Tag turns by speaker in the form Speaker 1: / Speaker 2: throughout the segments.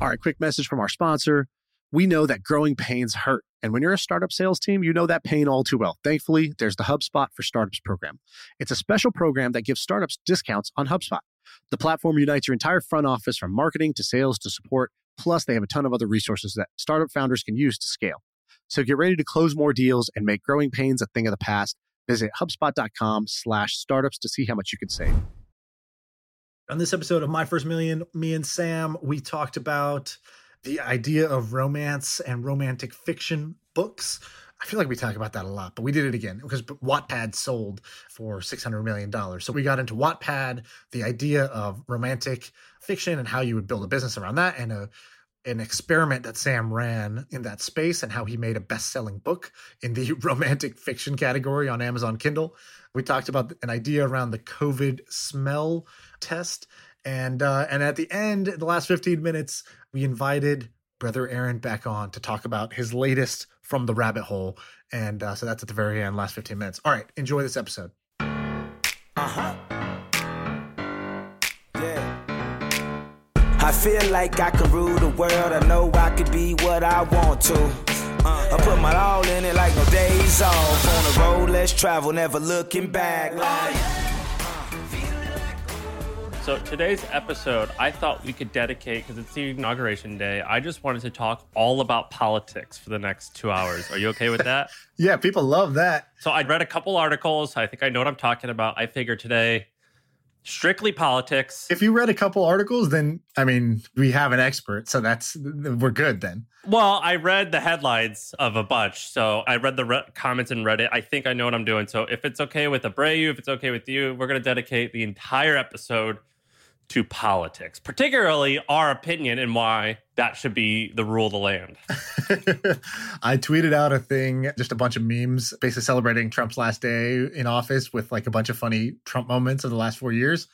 Speaker 1: All right, quick message from our sponsor. We know that growing pains hurt. And when you're a startup sales team, you know that pain all too well. Thankfully, there's the HubSpot for Startups program. It's a special program that gives startups discounts on HubSpot. The platform unites your entire front office from marketing to sales to support. Plus, they have a ton of other resources that startup founders can use to scale. So get ready to close more deals and make growing pains a thing of the past. Visit HubSpot.com slash startups to see how much you can save.
Speaker 2: On this episode of My First Million, me and Sam, we talked about the idea of romance and romantic fiction books. I feel like we talk about that a lot, but we did it again because Wattpad sold for $600 million. So we got into Wattpad, the idea of romantic fiction and how you would build a business around that and a an experiment that Sam ran in that space and how he made a best-selling book in the romantic fiction category on Amazon Kindle. We talked about an idea around the COVID smell test and uh, and at the end, the last 15 minutes, we invited Brother Aaron back on to talk about his latest from the rabbit hole. And uh, so that's at the very end, last 15 minutes. All right, enjoy this episode. Uh-huh.
Speaker 3: Yeah. I feel like I can rule the world. I know I could be what I want to. I put my all in it like no days off. On the road, let's travel, never looking back. Like,
Speaker 4: so today's episode, I thought we could dedicate because it's the inauguration day. I just wanted to talk all about politics for the next two hours. Are you okay with that?
Speaker 2: yeah, people love that.
Speaker 4: So I read a couple articles. I think I know what I'm talking about. I figured today strictly politics.
Speaker 2: If you read a couple articles, then I mean, we have an expert, so that's we're good then.
Speaker 4: Well, I read the headlines of a bunch, so I read the re- comments in Reddit. I think I know what I'm doing. So if it's okay with Abreu, if it's okay with you, we're going to dedicate the entire episode to politics, particularly our opinion and why that should be the rule of the land.
Speaker 2: I tweeted out a thing, just a bunch of memes, basically celebrating Trump's last day in office with like a bunch of funny Trump moments of the last four years.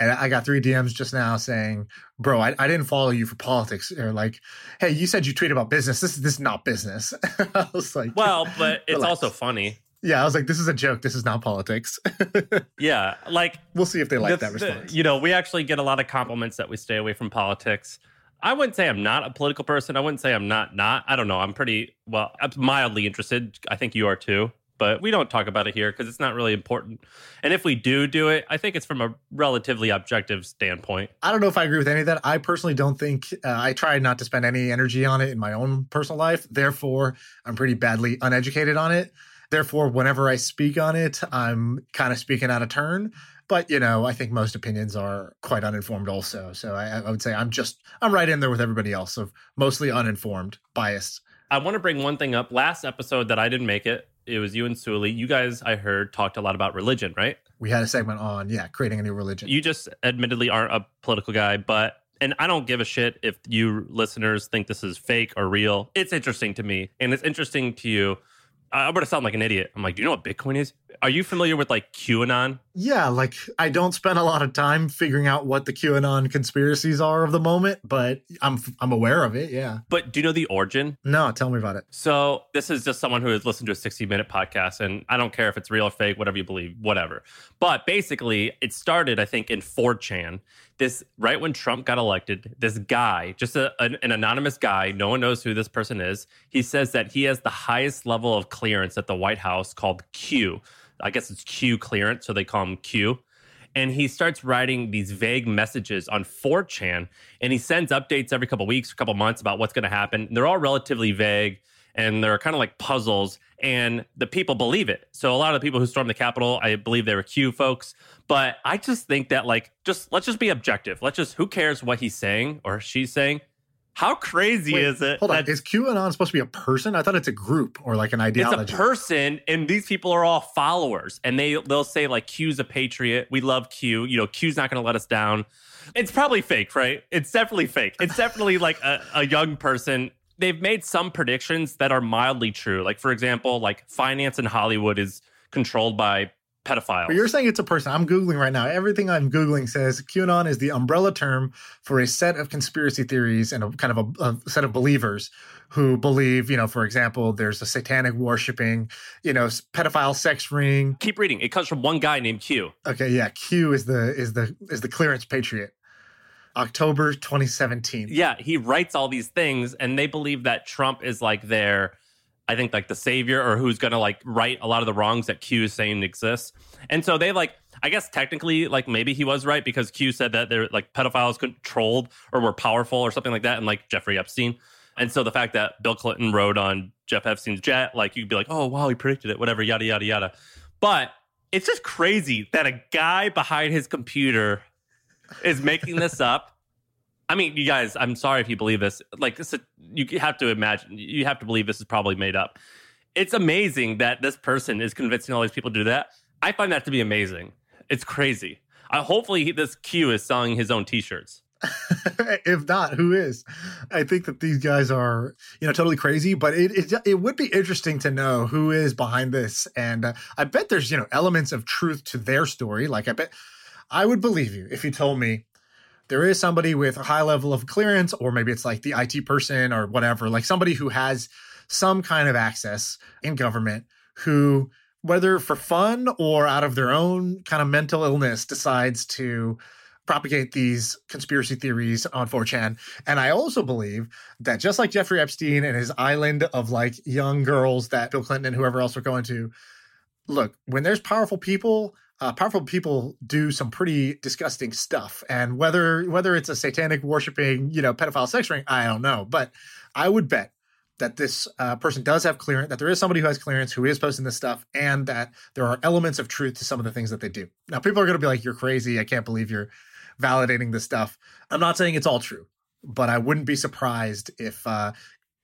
Speaker 2: And I got three DMs just now saying, "Bro, I, I didn't follow you for politics." Or like, "Hey, you said you tweet about business. This is this is not business." I was like,
Speaker 4: "Well, but it's also funny."
Speaker 2: Yeah, I was like, this is a joke. This is not politics.
Speaker 4: yeah, like
Speaker 2: we'll see if they like that response.
Speaker 4: The, you know, we actually get a lot of compliments that we stay away from politics. I wouldn't say I'm not a political person. I wouldn't say I'm not not. I don't know. I'm pretty well. I'm mildly interested. I think you are too. But we don't talk about it here because it's not really important. And if we do do it, I think it's from a relatively objective standpoint.
Speaker 2: I don't know if I agree with any of that. I personally don't think uh, I try not to spend any energy on it in my own personal life. Therefore, I'm pretty badly uneducated on it. Therefore, whenever I speak on it, I'm kind of speaking out of turn. But you know, I think most opinions are quite uninformed, also. So I, I would say I'm just I'm right in there with everybody else of mostly uninformed, biased.
Speaker 4: I want to bring one thing up. Last episode that I didn't make it, it was you and Suli. You guys, I heard, talked a lot about religion, right?
Speaker 2: We had a segment on, yeah, creating a new religion.
Speaker 4: You just admittedly aren't a political guy, but and I don't give a shit if you listeners think this is fake or real. It's interesting to me, and it's interesting to you. I'm gonna sound like an idiot. I'm like, do you know what Bitcoin is? Are you familiar with like QAnon?
Speaker 2: Yeah, like I don't spend a lot of time figuring out what the QAnon conspiracies are of the moment, but I'm I'm aware of it. Yeah.
Speaker 4: But do you know the origin?
Speaker 2: No, tell me about it.
Speaker 4: So this is just someone who has listened to a 60 minute podcast, and I don't care if it's real or fake, whatever you believe, whatever. But basically, it started, I think, in 4chan. This right when Trump got elected, this guy, just a, an, an anonymous guy, no one knows who this person is. He says that he has the highest level of clearance at the White House called Q I guess it's Q clearance, so they call him Q. And he starts writing these vague messages on 4chan, and he sends updates every couple weeks, a couple months about what's going to happen. They're all relatively vague, and they're kind of like puzzles, and the people believe it. So a lot of the people who stormed the Capitol, I believe they were Q folks. But I just think that like, just let's just be objective. Let's just who cares what he's saying or she's saying. How crazy Wait, is it?
Speaker 2: Hold on. Is QAnon supposed to be a person? I thought it's a group or like an ideology.
Speaker 4: It's a person, and these people are all followers. And they they'll say like Q's a patriot. We love Q. You know, Q's not going to let us down. It's probably fake, right? It's definitely fake. It's definitely like a, a young person. They've made some predictions that are mildly true. Like for example, like finance in Hollywood is controlled by pedophiles.
Speaker 2: But you're saying it's a person. I'm Googling right now. Everything I'm Googling says QAnon is the umbrella term for a set of conspiracy theories and a kind of a, a, set of believers who believe, you know, for example, there's a satanic worshiping, you know, pedophile sex ring.
Speaker 4: Keep reading. It comes from one guy named Q.
Speaker 2: Okay, yeah. Q is the is the is the clearance patriot. October 2017.
Speaker 4: Yeah, he writes all these things, and they believe that Trump is like their, I think, like the savior or who's going to like right a lot of the wrongs that Q is saying exists. And so they like, I guess technically, like maybe he was right because Q said that they're like pedophiles controlled or were powerful or something like that, and like Jeffrey Epstein. And so the fact that Bill Clinton rode on Jeff Epstein's jet, like you'd be like, oh wow, he predicted it, whatever, yada yada yada. But it's just crazy that a guy behind his computer is making this up. I mean, you guys, I'm sorry if you believe this. Like, this, you have to imagine, you have to believe this is probably made up. It's amazing that this person is convincing all these people to do that. I find that to be amazing. It's crazy. Uh, hopefully, this Q is selling his own T-shirts.
Speaker 2: if not, who is? I think that these guys are, you know, totally crazy. But it it, it would be interesting to know who is behind this, and uh, I bet there's you know elements of truth to their story. Like I bet I would believe you if you told me there is somebody with a high level of clearance, or maybe it's like the IT person or whatever, like somebody who has some kind of access in government who whether for fun or out of their own kind of mental illness decides to propagate these conspiracy theories on 4chan. And I also believe that just like Jeffrey Epstein and his island of like young girls that Bill Clinton and whoever else were going to, look, when there's powerful people, uh, powerful people do some pretty disgusting stuff. And whether whether it's a satanic worshiping, you know, pedophile sex ring, I don't know. But I would bet that this uh, person does have clearance, that there is somebody who has clearance who is posting this stuff, and that there are elements of truth to some of the things that they do. Now, people are going to be like, "You're crazy! I can't believe you're validating this stuff. I'm not saying it's all true, but I wouldn't be surprised if uh,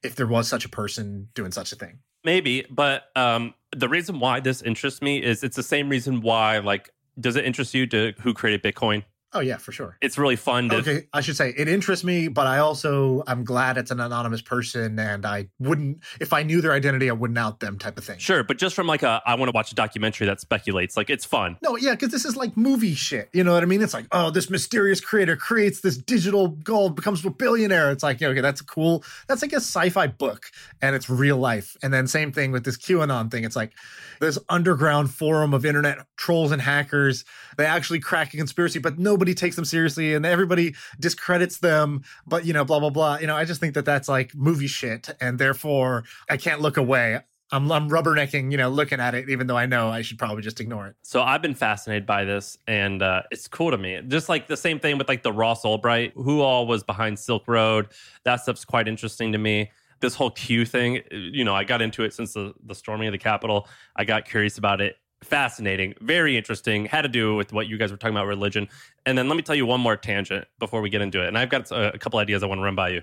Speaker 2: if there was such a person doing such a thing.
Speaker 4: Maybe, but um, the reason why this interests me is it's the same reason why, like, does it interest you to who created Bitcoin?
Speaker 2: Oh yeah, for sure.
Speaker 4: It's really fun. To,
Speaker 2: okay, I should say it interests me, but I also I'm glad it's an anonymous person, and I wouldn't if I knew their identity, I wouldn't out them type of thing.
Speaker 4: Sure, but just from like a I want to watch a documentary that speculates, like it's fun.
Speaker 2: No, yeah, because this is like movie shit. You know what I mean? It's like oh, this mysterious creator creates this digital gold, becomes a billionaire. It's like yeah, okay, that's cool. That's like a sci-fi book, and it's real life. And then same thing with this QAnon thing. It's like this underground forum of internet trolls and hackers. They actually crack a conspiracy, but nobody takes them seriously and everybody discredits them, but you know, blah, blah, blah. You know, I just think that that's like movie shit. And therefore, I can't look away. I'm, I'm rubbernecking, you know, looking at it, even though I know I should probably just ignore it.
Speaker 4: So I've been fascinated by this, and uh, it's cool to me. Just like the same thing with like the Ross Ulbricht, who all was behind Silk Road. That stuff's quite interesting to me. This whole Q thing, you know, I got into it since the, the storming of the Capitol. I got curious about it fascinating, very interesting. Had to do with what you guys were talking about religion. And then let me tell you one more tangent before we get into it. And I've got a, a couple ideas I want to run by you.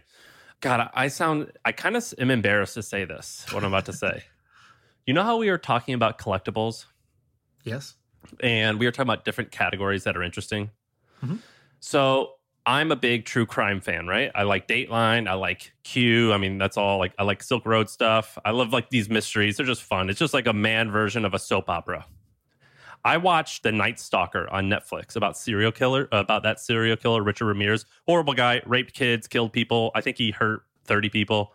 Speaker 4: God, I sound, I kind of am embarrassed to say this, what I'm about to say. You know how we were talking about collectibles?
Speaker 2: Yes.
Speaker 4: And we were talking about different categories that are interesting. Mm-hmm. So I'm a big true crime fan, right? I like Dateline. I like Q. I mean, that's all like I like Silk Road stuff. I love like these mysteries. They're just fun. It's just like a man version of a soap opera. I watched The Night Stalker on Netflix about serial killer, about that serial killer, Richard Ramirez. Horrible guy, raped kids, killed people. I think he hurt 30 people.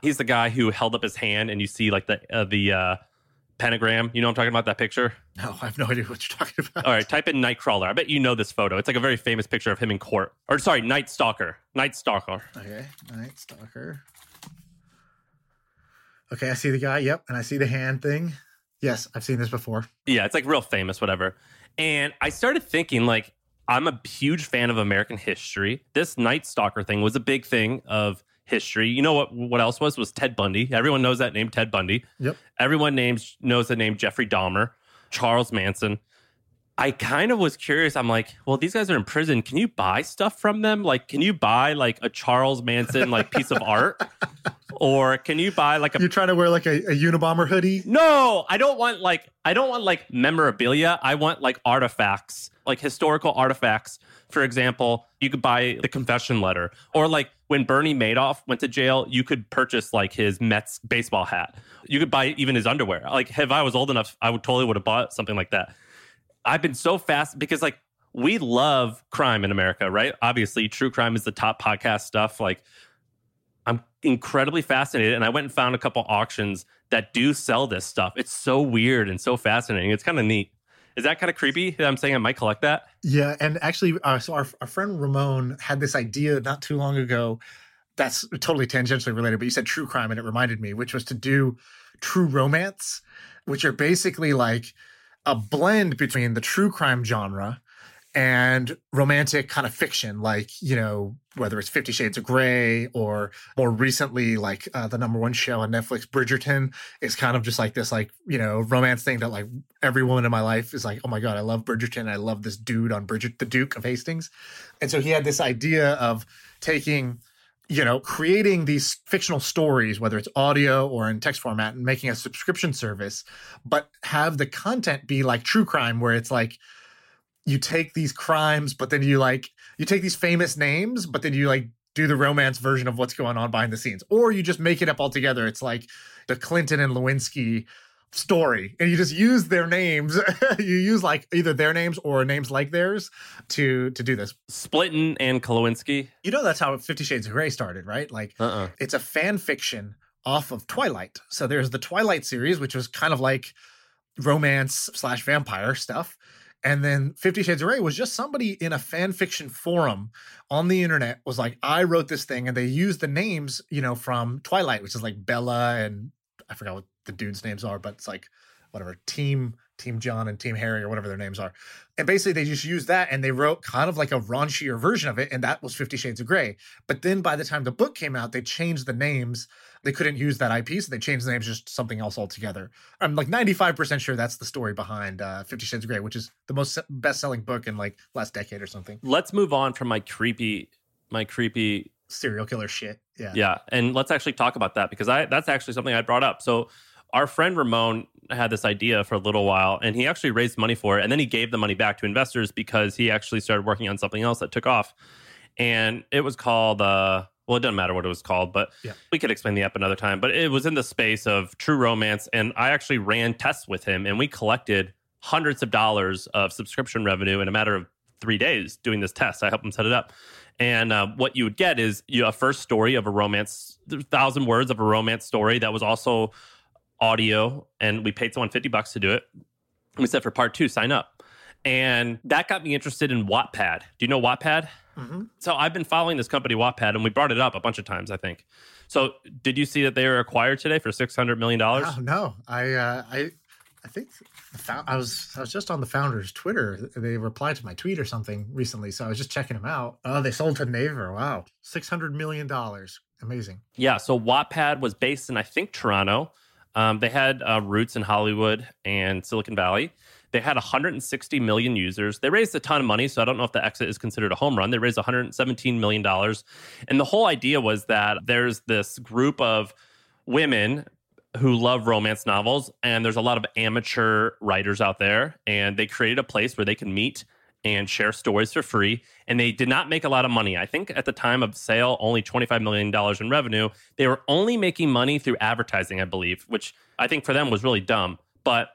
Speaker 4: He's the guy who held up his hand and you see like the uh, the uh, pentagram. You know I'm talking about that picture?
Speaker 2: No, I have no idea what you're talking about.
Speaker 4: All right, type in Nightcrawler. I bet you know this photo. It's like a very famous picture of him in court. Or sorry, Night Stalker. Night Stalker.
Speaker 2: Okay, Night Stalker. Okay, I see the guy. Yep, and I see the hand thing. Yes, I've seen this before.
Speaker 4: Yeah, it's like real famous, whatever. And I started thinking, like, I'm a huge fan of American history. This Night Stalker thing was a big thing of history. You know what? What else was was Ted Bundy. Everyone knows that name, Ted Bundy.
Speaker 2: Yep.
Speaker 4: Everyone names knows the name Jeffrey Dahmer, Charles Manson. I kind of was curious. I'm like, well, these guys are in prison. Can you buy stuff from them? Like, can you buy like a Charles Manson like piece of art? Or can you buy like a
Speaker 2: You're trying to wear like a, a Unabomber hoodie?
Speaker 4: No, I don't want like I don't want like memorabilia. I want like artifacts, like historical artifacts. For example, you could buy the confession letter or like when Bernie Madoff went to jail, you could purchase like his Mets baseball hat. You could buy even his underwear. Like if I was old enough, I would totally would have bought something like that. I've been so fast because like we love crime in America, right? Obviously, true crime is the top podcast stuff. Like I'm incredibly fascinated and I went and found a couple auctions that do sell this stuff. It's so weird and so fascinating. It's kind of neat. Is that kind of creepy that I'm saying I might collect that?
Speaker 2: Yeah, and actually, uh, so our, our friend Ramon had this idea not too long ago. That's totally tangentially related, but you said true crime, and it reminded me, which was to do true romance, which are basically like a blend between the true crime genre and romantic kind of fiction, like, you know, whether it's Fifty Shades of Grey or more recently, like uh, the number one show on Netflix, Bridgerton, is kind of just like this, like, you know, romance thing that like every woman in my life is like, oh my God, I love Bridgerton. I love this dude on Bridget, the Duke of Hastings. And so he had this idea of taking you know, creating these fictional stories, whether it's audio or in text format, and making a subscription service, but have the content be like true crime, where it's like you take these crimes, but then you like you take these famous names, but then you like do the romance version of what's going on behind the scenes, or you just make it up altogether. It's like the Clinton and Lewinsky story and you just use their names you use like either their names or names like theirs to to do this
Speaker 4: Splitton and Kolowinski.
Speaker 2: you know that's how 50 shades of gray started right like
Speaker 4: Uh-uh.
Speaker 2: it's a fan fiction off of twilight so there's the twilight series which was kind of like romance slash vampire stuff and then 50 shades of gray was just somebody in a fan fiction forum on the internet was like i wrote this thing and they used the names you know from twilight which is like bella and i forgot what the dudes names are but it's like whatever team team john and team harry or whatever their names are. And basically they just used that and they wrote kind of like a raunchier version of it and that was 50 shades of gray but then by the time the book came out they changed the names they couldn't use that ip so they changed the names just to something else altogether i'm like 95% sure that's the story behind uh, 50 shades of gray which is the most best-selling book in like last decade or something
Speaker 4: Let's move on from my creepy, my creepy
Speaker 2: serial killer shit yeah
Speaker 4: Yeah, and let's actually talk about that because I that's actually something I brought up. So our friend Ramon had this idea for a little while and he actually raised money for it and then he gave the money back to investors because he actually started working on something else that took off. And it was called uh well, it doesn't matter what it was called, but
Speaker 2: Yeah.
Speaker 4: we could explain the app another time. But it was in the space of true romance, and I actually ran tests with him, and we collected hundreds of dollars of subscription revenue in a matter of three days doing this test. I helped him set it up. And uh, what you would get is you know, a first story of a romance, thousand words of a romance story that was also audio, and we paid someone fifty bucks to do it. And we said for part two, sign up, and that got me interested in Wattpad. Do you know Wattpad?
Speaker 2: Mhm.
Speaker 4: So I've been following this company Wattpad, and we brought it up a bunch of times. I think. So did you see that they were acquired today for six hundred million dollars?
Speaker 2: Oh, no, I uh, I I think I was I was just on the founders' Twitter. They replied to my tweet or something recently, so I was just checking them out. Oh, they sold to Naver. Wow, six hundred million dollars. Amazing.
Speaker 4: Yeah, so Wattpad was based in I think Toronto. Um, they had uh, roots in Hollywood and Silicon Valley. They had 160 million users. They raised a ton of money, so I don't know if the exit is considered a home run. They raised 117 million dollars, and the whole idea was that there's this group of women who love romance novels, and there's a lot of amateur writers out there, and they created a place where they can meet and share stories for free. And they did not make a lot of money. I think at the time of sale, only $25 million in revenue. They were only making money through advertising, I believe, which I think for them was really dumb. But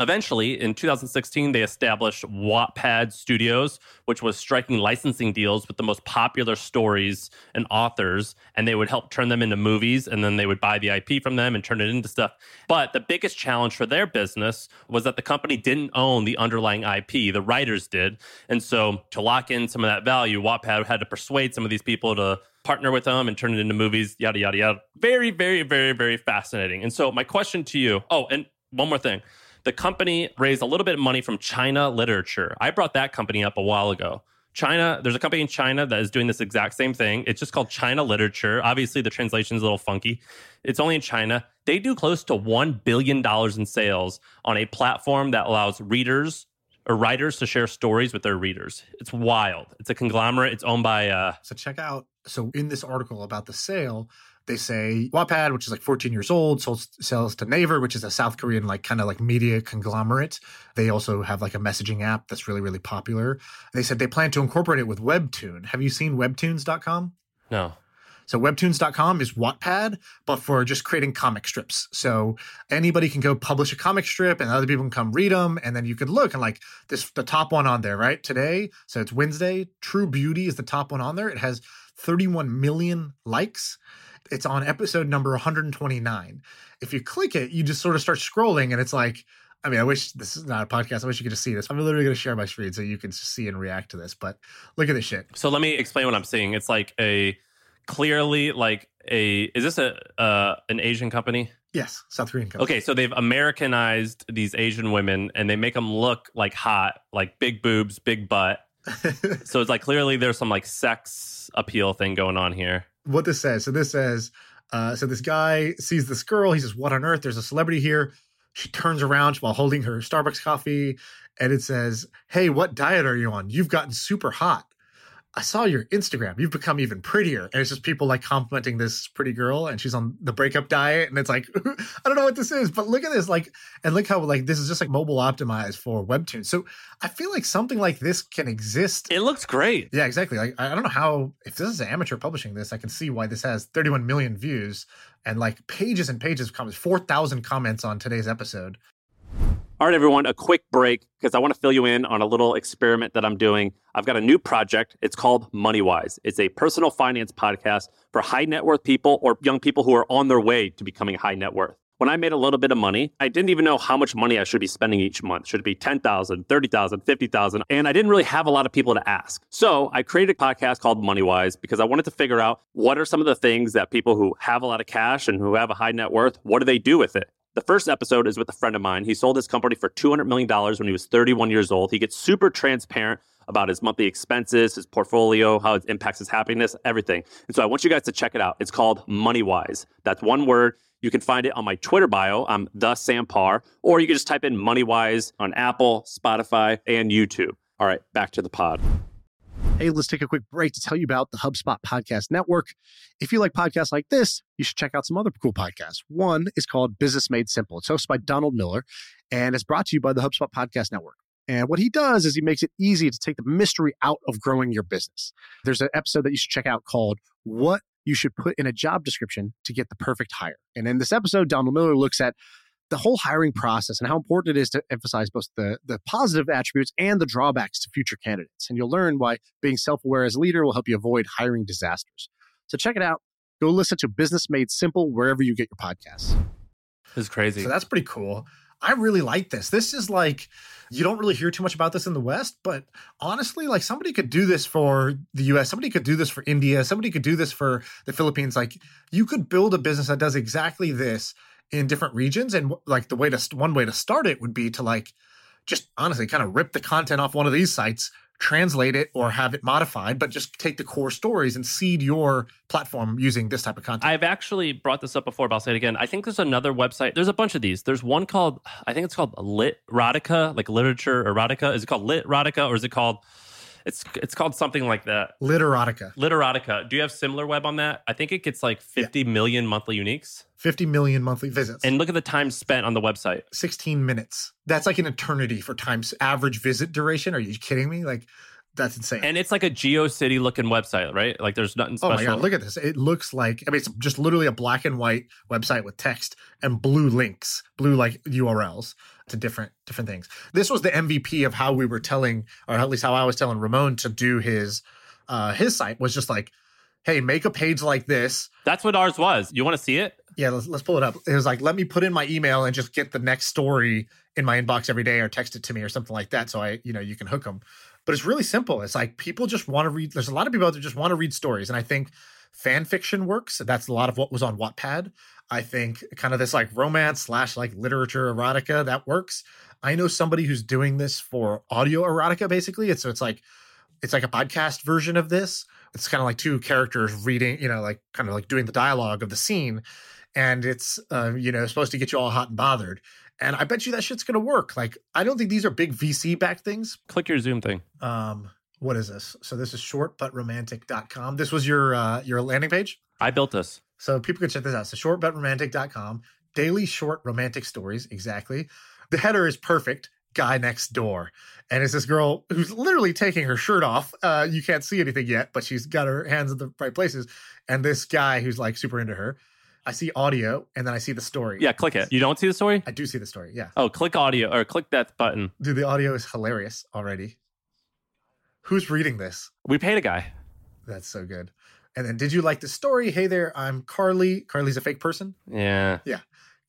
Speaker 4: Eventually, in 2016, they established Wattpad Studios, which was striking licensing deals with the most popular stories and authors, and they would help turn them into movies, and then they would buy the IP from them and turn it into stuff. But the biggest challenge for their business was that the company didn't own the underlying IP, the writers did. And so, to lock in some of that value, Wattpad had to persuade some of these people to partner with them and turn it into movies, yada, yada, yada. Very, very, very, very fascinating. And so, my question to you oh, and one more thing the company raised a little bit of money from China Literature. I brought that company up a while ago. China, there's a company in China that is doing this exact same thing. It's just called China Literature. Obviously, the translation is a little funky. It's only in China. They do close to $1 billion in sales on a platform that allows readers or writers to share stories with their readers. It's wild. It's a conglomerate. It's owned by, uh,
Speaker 2: So check out. So in this article about the sale, they say Wattpad, which is like 14 years old, sold sells to Naver, which is a South Korean like kind of like media conglomerate. They also have like a messaging app that's really really popular. They said they plan to incorporate it with Webtoon. Have you seen Webtoons.com?
Speaker 4: no.
Speaker 2: So webtoons.com is Wattpad, but for just creating comic strips. So anybody can go publish a comic strip and other people can come read them. And then you can look and like this, the top one on there, right? Today. So it's Wednesday. True Beauty is the top one on there. It has 31 million likes. It's on episode number 129. If you click it, you just sort of start scrolling and it's like I mean, I wish this is not a podcast. I wish you could just see this. I'm literally going to share my screen so you can see and react to this. But look at this shit.
Speaker 4: So let me explain what I'm seeing. It's like a clearly like a is this a uh, an Asian company?
Speaker 2: Yes, South Korean company.
Speaker 4: Okay, so they've Americanized these Asian women and they make them look like hot, like big boobs, big butt. so it's like clearly there's some like sex appeal thing going on here.
Speaker 2: What this says. So this says, uh, so this guy sees this girl. He says, "What on earth? There's a celebrity here." She turns around while holding her Starbucks coffee, and it says, "Hey, what diet are you on? You've gotten super hot." I saw your Instagram. You've become even prettier. And it's just people like complimenting this pretty girl and she's on the breakup diet. And it's like, I don't know what this is, but look at this. Like, and look how like this is just like mobile optimized for Webtoon. So I feel like something like this can exist.
Speaker 4: It looks great.
Speaker 2: Yeah, exactly. Like I I don't know how if this is amateur publishing this, I can see why this has 31 million views and like pages and pages of comments, 4,000 comments on today's episode.
Speaker 4: All right, everyone, a quick break because I want to fill you in on a little experiment that I'm doing. I've got a new project. It's called MoneyWise. It's a personal finance podcast for high net worth people or young people who are on their way to becoming high net worth. When I made a little bit of money, I didn't even know how much money I should be spending each month. Should it be 10,000, 30,000, 50,000? And I didn't really have a lot of people to ask. So I created a podcast called MoneyWise because I wanted to figure out what are some of the things that people who have a lot of cash and who have a high net worth, what do they do with it? The first episode is with a friend of mine. He sold his company for $200 million when he was 31 years old. He gets super transparent about his monthly expenses, his portfolio, how it impacts his happiness, everything. And so I want you guys to check it out. It's called Money Wise. That's one word. You can find it on my Twitter bio. I'm the Sam Parr, or you can just type in Money Wise on Apple, Spotify, and YouTube. All right, back to the pod.
Speaker 1: Hey, let's take a quick break to tell you about the HubSpot Podcast Network. If you like podcasts like this, you should check out some other cool podcasts. One is called Business Made Simple. It's hosted by Donald Miller and it's brought to you by the HubSpot Podcast Network. And what he does is he makes it easy to take the mystery out of growing your business. There's an episode that you should check out called What You Should Put in a Job Description to Get the Perfect Hire. And in this episode, Donald Miller looks at the whole hiring process and how important it is to emphasize both the, the positive attributes and the drawbacks to future candidates. And you'll learn why being self aware as a leader will help you avoid hiring disasters. So check it out. Go listen to Business Made Simple wherever you get your podcasts.
Speaker 4: This is crazy.
Speaker 2: So that's pretty cool. I really like this. This is like you don't really hear too much about this in the West, but honestly, like somebody could do this for the US, somebody could do this for India, somebody could do this for the Philippines. Like you could build a business that does exactly this in different regions and like the way to one way to start it would be to like just honestly kind of rip the content off one of these sites translate it or have it modified but just take the core stories and seed your platform using this type of content
Speaker 4: I've actually brought this up before, but I'll say it again. I think there's another website. There's a bunch of these. There's one called, I think it's called Lit Erotica, like literature erotica. Is it called Lit Erotica or is it called? It's it's called something like that.
Speaker 2: literotica
Speaker 4: Literotica. Do you have SimilarWeb on that? I think it gets like 50 million monthly uniques.
Speaker 2: 50 million monthly visits
Speaker 4: And look at the time spent on the website.
Speaker 2: 16 minutes that's like an eternity for times average visit duration are you kidding me like that's insane
Speaker 4: And it's like a GeoCity looking website, right? Like there's nothing
Speaker 2: Oh
Speaker 4: special.
Speaker 2: my god, look at this. It looks like I mean it's just literally a black and white website with text and blue links, blue like URLs to different different things. This was the MVP of how we were telling or at least how I was telling Ramon to do his uh his site was just like, "Hey, make a page like this."
Speaker 4: That's what ours was. You want to see it?
Speaker 2: Yeah, let's let's pull it up. It was like, "Let me put in my email and just get the next story in my inbox every day or text it to me or something like that so I, you know, you can hook them." But it's really simple. It's like people just want to read there's a lot of people out there just want to read stories and I think fan fiction works. That's a lot of what was on Wattpad. I think kind of this like romance slash like literature erotica that works. I know somebody who's doing this for audio erotica basically. It's so it's like it's like a podcast version of this. It's kind of like two characters reading, you know, like kind of like doing the dialogue of the scene, and it's uh, you know supposed to get you all hot and bothered. And I bet you that shit's gonna work. Like I don't think these are big VC backed things.
Speaker 4: Click your Zoom thing.
Speaker 2: Um, what is this? So this is shortbutromantic.com. This was your uh, your landing page.
Speaker 4: I built this.
Speaker 2: So people can check this out. So shortbutromantic.com, daily short romantic stories, exactly. The header is perfect. Guy next door. And it's this girl who's literally taking her shirt off. Uh, you can't see anything yet, but she's got her hands in the right places. And this guy who's like super into her. I see audio and then I see the story.
Speaker 4: Yeah, click it. You don't see the story?
Speaker 2: I do see the story. Yeah.
Speaker 4: Oh, click audio or click that button.
Speaker 2: Dude, the audio is hilarious already. Who's reading this?
Speaker 4: We paid a guy.
Speaker 2: That's so good. And then, did you like the story? Hey there, I'm Carly. Carly's a fake person.
Speaker 4: Yeah. Yeah.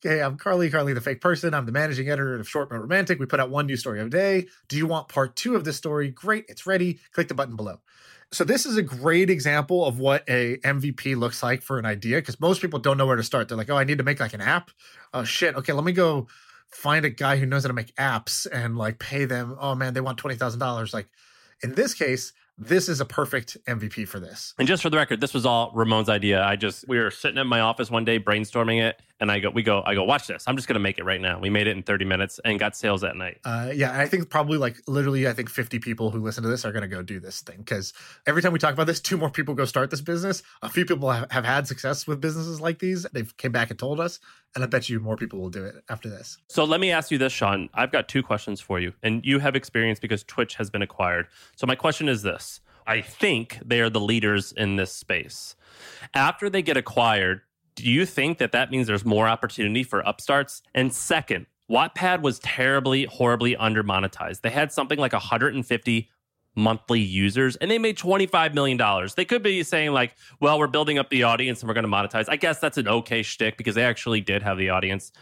Speaker 2: Hey, I'm Carly, Carly the fake person. I'm the managing editor of Short But Romantic. We put out one new story a day. Do you want part two of this story? Great, it's ready. Click the button below. So this is a great example of what a MVP looks like for an idea because most people don't know where to start. They're like, oh, I need to make like an app. Oh shit. Okay, let me go find a guy who knows how to make apps and like pay them. Oh man, they want twenty thousand dollars. Like in this case, this is a perfect MVP for this.
Speaker 4: And just for the record, this was all Ramon's idea. I just we were sitting at my office one day brainstorming it, and I go, we go, I go, watch this. I'm just gonna make it right now. We made it in 30 minutes and got sales that night.
Speaker 2: Uh, yeah, I think probably like literally, I think 50 people who listen to this are gonna go do this thing because every time we talk about this, two more people go start this business. A few people have, have had success with businesses like these. They've came back and told us, and I bet you more people will do it after this.
Speaker 4: So let me ask you this, Shaan. I've got two questions for you, and you have experience because Twitch has been acquired. So my question is this. I think they are the leaders in this space. After they get acquired, do you think that that means there's more opportunity for upstarts? And second, Wattpad was terribly, horribly under monetized. They had something like 150 monthly users and they made $25 million. They could be saying, like, well, we're building up the audience and we're going to monetize. I guess that's an okay shtick because they actually did have the audience.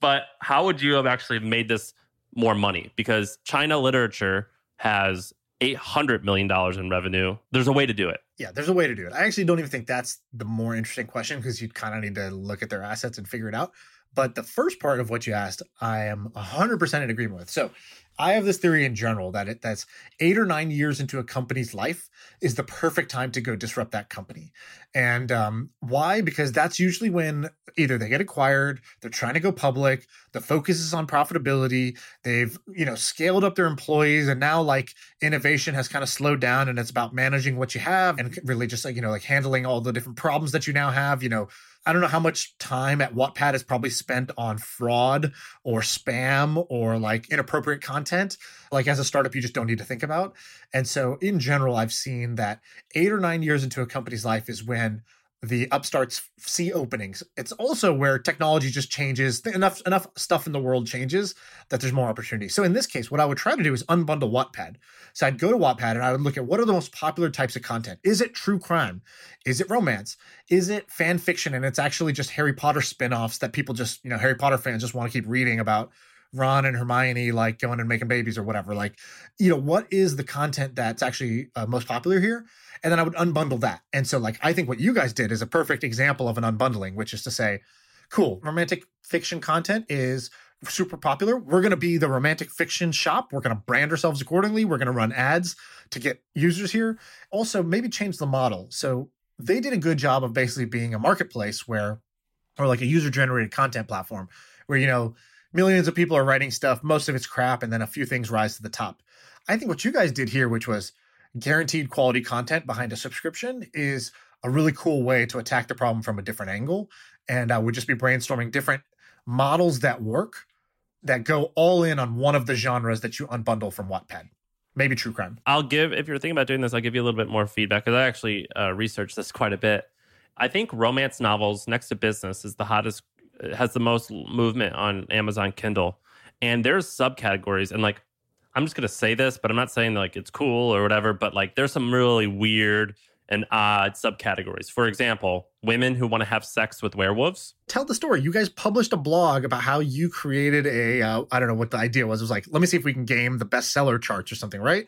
Speaker 4: But how would you have actually made this more money? Because China literature has $800 million in revenue. There's a way to do it.
Speaker 2: Yeah, there's a way to do it. I actually don't even think that's the more interesting question because you kind of need to look at their assets and figure it out. But the first part of what you asked, I am 100% in agreement with. So I have this theory in general that it that's eight or nine years into a company's life is the perfect time to go disrupt that company. And um, why? Because that's usually when either they get acquired, they're trying to go public, the focus is on profitability, they've you know scaled up their employees, and now like innovation has kind of slowed down, and it's about managing what you have and really just like you know like handling all the different problems that you now have. You know, I don't know how much time at Wattpad is probably spent on fraud or spam or like inappropriate content. Like as a startup, you just don't need to think about. And so, in general, I've seen that eight or nine years into a company's life is when the upstarts see openings. It's also where technology just changes. Enough enough stuff in the world changes that there's more opportunity. So in this case, what I would try to do is unbundle Wattpad. So I'd go to Wattpad and I would look at what are the most popular types of content. Is it true crime? Is it romance? Is it fan fiction and it's actually just Harry Potter spin-offs that people just, you know, Harry Potter fans just want to keep reading about Ron and Hermione like going and making babies or whatever. Like, you know, what is the content that's actually uh, most popular here? And then I would unbundle that. And so, like, I think what you guys did is a perfect example of an unbundling, which is to say, cool, romantic fiction content is super popular. We're going to be the romantic fiction shop. We're going to brand ourselves accordingly. We're going to run ads to get users here. Also, maybe change the model. So they did a good job of basically being a marketplace where, or like a user generated content platform where, you know, millions of people are writing stuff, most of it's crap, and then a few things rise to the top. I think what you guys did here, which was guaranteed quality content behind a subscription, is a really cool way to attack the problem from a different angle. And uh, we'd just be brainstorming different models that work that go all in on one of the genres that you unbundle from Wattpad. Maybe true crime.
Speaker 4: I'll give, if you're thinking about doing this, I'll give you a little bit more feedback because I actually uh, researched this quite a bit. I think romance novels next to business is the hottest has the most movement on Amazon Kindle. And there's subcategories and like I'm just gonna say this, but I'm not saying like it's cool or whatever, but like there's some really weird and odd subcategories. For example, women who want to have sex with werewolves.
Speaker 2: Tell the story. You guys published a blog about how you created a uh, I don't know what the idea was. It was like, let me see if we can game the bestseller charts or something, right?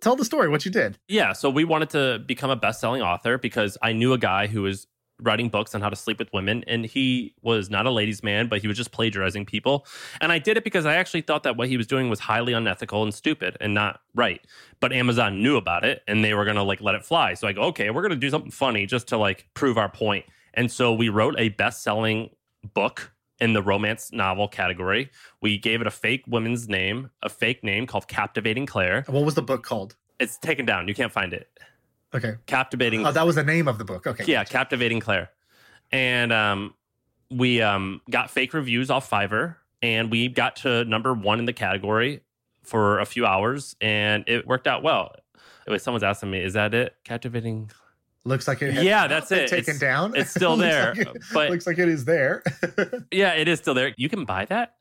Speaker 2: Tell the story, what you did.
Speaker 4: Yeah, so we wanted to become a best-selling author because I knew a guy who was writing books on how to sleep with women and he was not a ladies man but he was just plagiarizing people. And i did it because i actually thought that what he was doing was highly unethical and stupid and not right. But amazon knew about it and they were going to like let it fly. So i go okay we're going to do something funny just to like prove our point. And so we wrote a best-selling book in the romance novel category. We gave it a fake woman's name a fake name called captivating claire.
Speaker 2: What was the book called?
Speaker 4: It's taken down. You can't find it
Speaker 2: Okay.
Speaker 4: Captivating.
Speaker 2: Oh, that was the name of the book. Okay.
Speaker 4: Yeah, Captivating Claire. And um, we um, got fake reviews off Fiverr, and we got to number one in the category for a few hours, and it worked out well. Wait, someone's asking me, is that it? Captivating.
Speaker 2: Looks like it.
Speaker 4: Yeah, that's it.
Speaker 2: Taken
Speaker 4: it's,
Speaker 2: down.
Speaker 4: It's still there,
Speaker 2: like it,
Speaker 4: but
Speaker 2: looks like it is there.
Speaker 4: yeah, it is still there. You can buy that.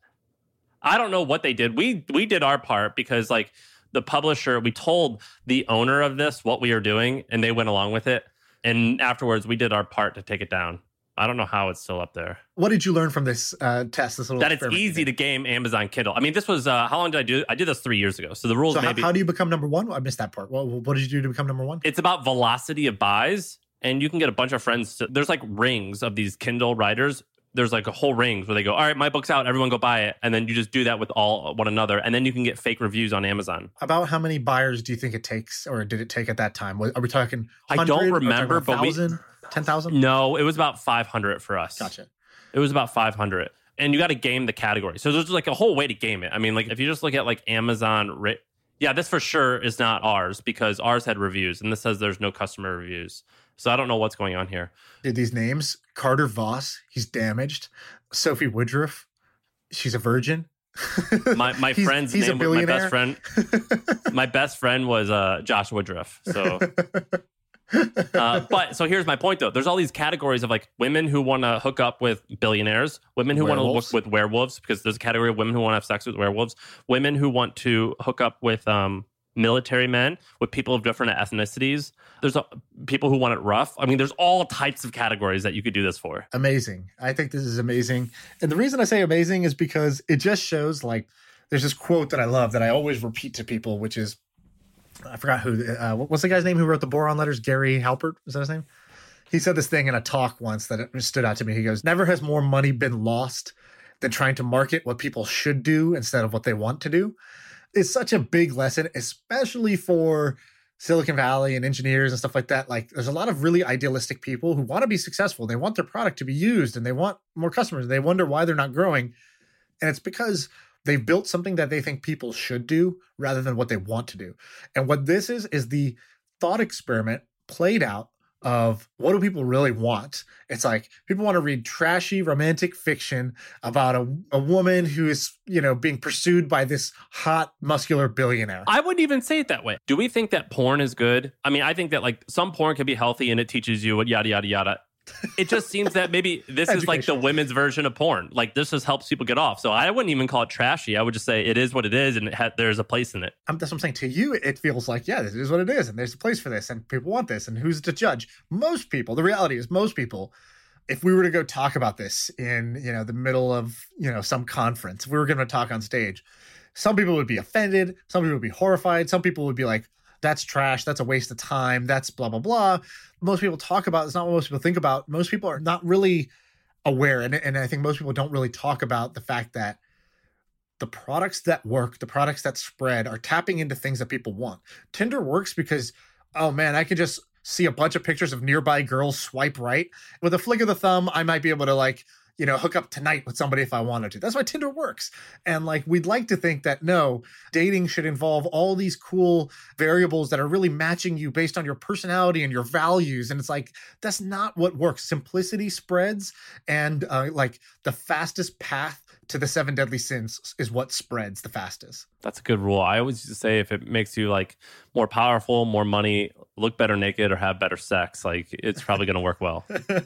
Speaker 4: I don't know what they did. We we did our part because like the publisher, we told the owner of this what we were doing, and they went along with it. And afterwards, we did our part to take it down. I don't know how it's still up there.
Speaker 2: What did you learn from this uh, test? This little
Speaker 4: That it's easy
Speaker 2: did?
Speaker 4: to game Amazon Kindle. I mean, this was uh, how long did I do? I did this three years ago. So the rules
Speaker 2: So how,
Speaker 4: maybe
Speaker 2: how do you become number one? I missed that part. What, what did you do to become number one?
Speaker 4: it's about velocity of buys, and you can get a bunch of friends. To, there's like rings of these Kindle writers. There's like a whole rings where they go, all right, my book's out, everyone go buy it, and then you just do that with all one another, and then you can get fake reviews on Amazon.
Speaker 2: About how many buyers do you think it takes, or did it take at that time? Are we talking?
Speaker 4: I don't
Speaker 2: 100? Talking
Speaker 4: remember, but we-
Speaker 2: 10,000?
Speaker 4: No, it was about 500 for us.
Speaker 2: Gotcha.
Speaker 4: It was about 500. And you got to game the category. So there's like a whole way to game it. I mean, like if you just look at like Amazon, yeah, this for sure is not ours because ours had reviews and this says there's no customer reviews. So I don't know what's going on here.
Speaker 2: Did these names? Carter Voss, he's damaged. Sophie Woodruff, she's a virgin.
Speaker 4: My my
Speaker 2: He's-
Speaker 4: friend's
Speaker 2: he's
Speaker 4: name was my best friend. My best friend was uh, Josh Woodruff. So, uh, but so here's my point though. There's all these categories of like women who want to hook up with billionaires, women who want to look with werewolves because there's a category of women who want to have sex with werewolves, women who want to hook up with um, military men, with people of different ethnicities. There's uh, people who want it rough. I mean, there's all types of categories that you could do this for.
Speaker 2: amazing. I think this is amazing. And the reason I say amazing is because it just shows like there's this quote that I love that I always repeat to people, which is I forgot who uh, what's the guy's name who wrote the boron letters? Gary Halbert is that his name? He said this thing in a talk once that stood out to me. He goes, "Never has more money been lost than trying to market what people should do instead of what they want to do." It's such a big lesson, especially for Silicon Valley and engineers and stuff like that. Like, there's a lot of really idealistic people who want to be successful. They want their product to be used and they want more customers. They wonder why they're not growing. And it's because they've built something that they think people should do rather than what they want to do. And what this is, is the thought experiment played out of what do people really want? It's like people want to read trashy romantic fiction about a, a woman who is, you know, being pursued by this hot, muscular billionaire.
Speaker 4: I wouldn't even say it that way. Do we think that porn is good? I mean, I think that like some porn can be healthy and it teaches you what yada yada yada. It just seems that maybe this is like the women's version of porn. Like this just helps people get off. So I wouldn't even call it trashy. I would just say it is what it is, and it ha- there's a place in it.
Speaker 2: I'm, that's what I'm saying. To you, it feels like, yeah, this is what it is, and there's a place for this, and people want this, and who's to judge? Most people. The reality is, most people. If we were to go talk about this in, you know, the middle of, you know, some conference, if we were going to talk on stage, some people would be offended, some people would be horrified, some people would be like, "That's trash. That's a waste of time. That's blah blah blah." Most people talk about. It's not what most people think about. Most people are not really aware, and and I think most people don't really talk about the fact that the products that work, the products that spread are tapping into things that people want. Tinder works because, oh man, I can just see a bunch of pictures of nearby girls swipe right. With a flick of the thumb, I might be able to like, you know, hook up tonight with somebody if I wanted to. That's why Tinder works. And like, we'd like to think that no, dating should involve all these cool variables that are really matching you based on your personality and your values. And it's like, that's not what works. Simplicity spreads, and uh, like the fastest path to the seven deadly sins is what spreads the fastest.
Speaker 4: That's a good rule. I always say if it makes you like more powerful, more money, look better naked, or have better sex, like it's probably going to work well.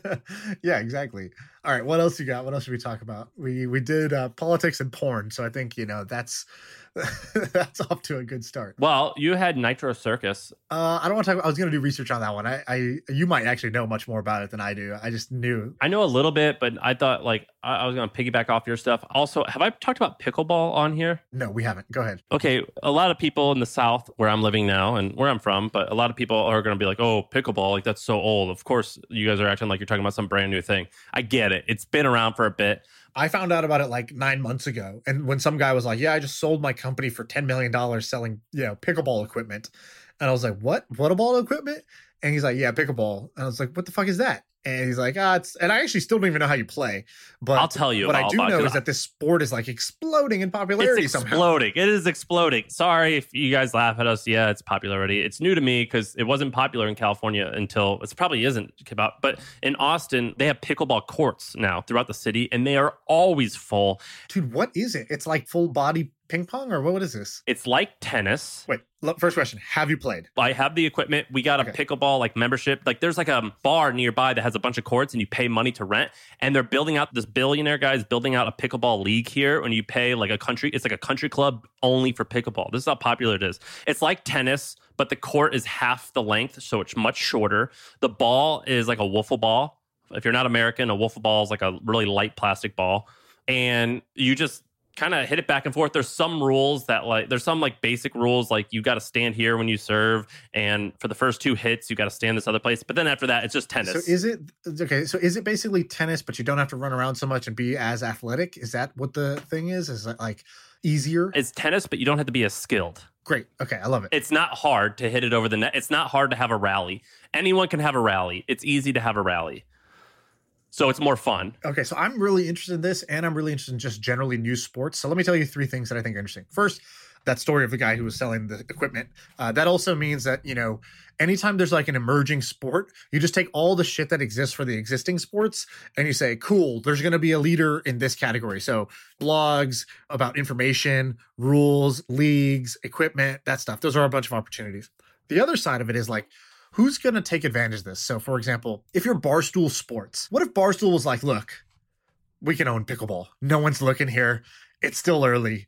Speaker 2: yeah, exactly. All right, what else you got? What else should we talk about? We we did uh, politics and porn, so I think you know that's that's off to a good start.
Speaker 4: Well, you had Nitro Circus.
Speaker 2: Uh, I don't want to talk. About, I was going to do research on that one. I, I you might actually know much more about it than I do. I just knew.
Speaker 4: I know a little bit, but I thought like I, I was going to piggyback off your stuff. Also, have I talked about pickleball on here?
Speaker 2: No, we haven't. Go ahead.
Speaker 4: Okay, a lot of people in the South where I'm living now and where I'm from, but a lot of people are going to be like, "Oh, pickleball, like that's so old." Of course, you guys are acting like you're talking about some brand new thing. I get it; it's been around for a bit.
Speaker 2: I found out about it like nine months ago, and when some guy was like, "Yeah, I just sold my company for ten million dollars selling, you know, pickleball equipment," and I was like, "What? What a ball equipment?" And he's like, "Yeah, pickleball." And I was like, "What the fuck is that?" And he's like, "Ah, it's." And I actually still don't even know how you play, but
Speaker 4: I'll tell you
Speaker 2: What I do know is that this sport is like exploding in popularity
Speaker 4: It's
Speaker 2: somehow.
Speaker 4: exploding. It is exploding. Sorry if you guys laugh at us. Yeah, it's popular already. It's new to me because it wasn't popular in California until it probably isn't about. But in Austin, they have pickleball courts now throughout the city, and they are always full.
Speaker 2: Dude, what is it? It's like full body ping pong, or what? What is this?
Speaker 4: It's like tennis.
Speaker 2: Wait, lo- first question: Have you played?
Speaker 4: I have the equipment. We got a
Speaker 2: Okay.
Speaker 4: pickleball like membership. Like there's like a bar nearby that has a bunch of courts and you pay money to rent. And they're building out this billionaire guy is building out a pickleball league here. When you pay like a country, it's like a country club only for pickleball. This is how popular it is. It's like tennis, but the court is half the length, so it's much shorter. The ball is like a wiffle ball. If you're not American, a wiffle ball is like a really light plastic ball, and you just kind of hit it back and forth. There's some rules that like there's some like basic rules like you got to stand here when you serve, and for the first two hits you got to stand this other place. But then after that, it's just tennis.
Speaker 2: So is it okay? So is it basically tennis, but you don't have to run around so much and be as athletic? Is that what the thing is? Is it like easier?
Speaker 4: it's tennis, but you don't have to be as skilled.
Speaker 2: Great. Okay, I love it.
Speaker 4: It's not hard to hit it over the net. It's not hard to have a rally. Anyone can have a rally. It's easy to have a rally. So it's more fun.
Speaker 2: Okay, so I'm really interested in this, and I'm really interested in just generally new sports. So let me tell you three things that I think are interesting. First, that story of the guy who was selling the equipment. Uh, that also means that you know, anytime there's like an emerging sport, you just take all the shit that exists for the existing sports, and you say, "Cool, there's going to be a leader in this category." So blogs about information, rules, leagues, equipment, that stuff. Those are a bunch of opportunities. The other side of it is like who's going to take advantage of this? So, for example, if you're Barstool Sports, what if Barstool was like, look, we can own pickleball. No one's looking here. It's still early.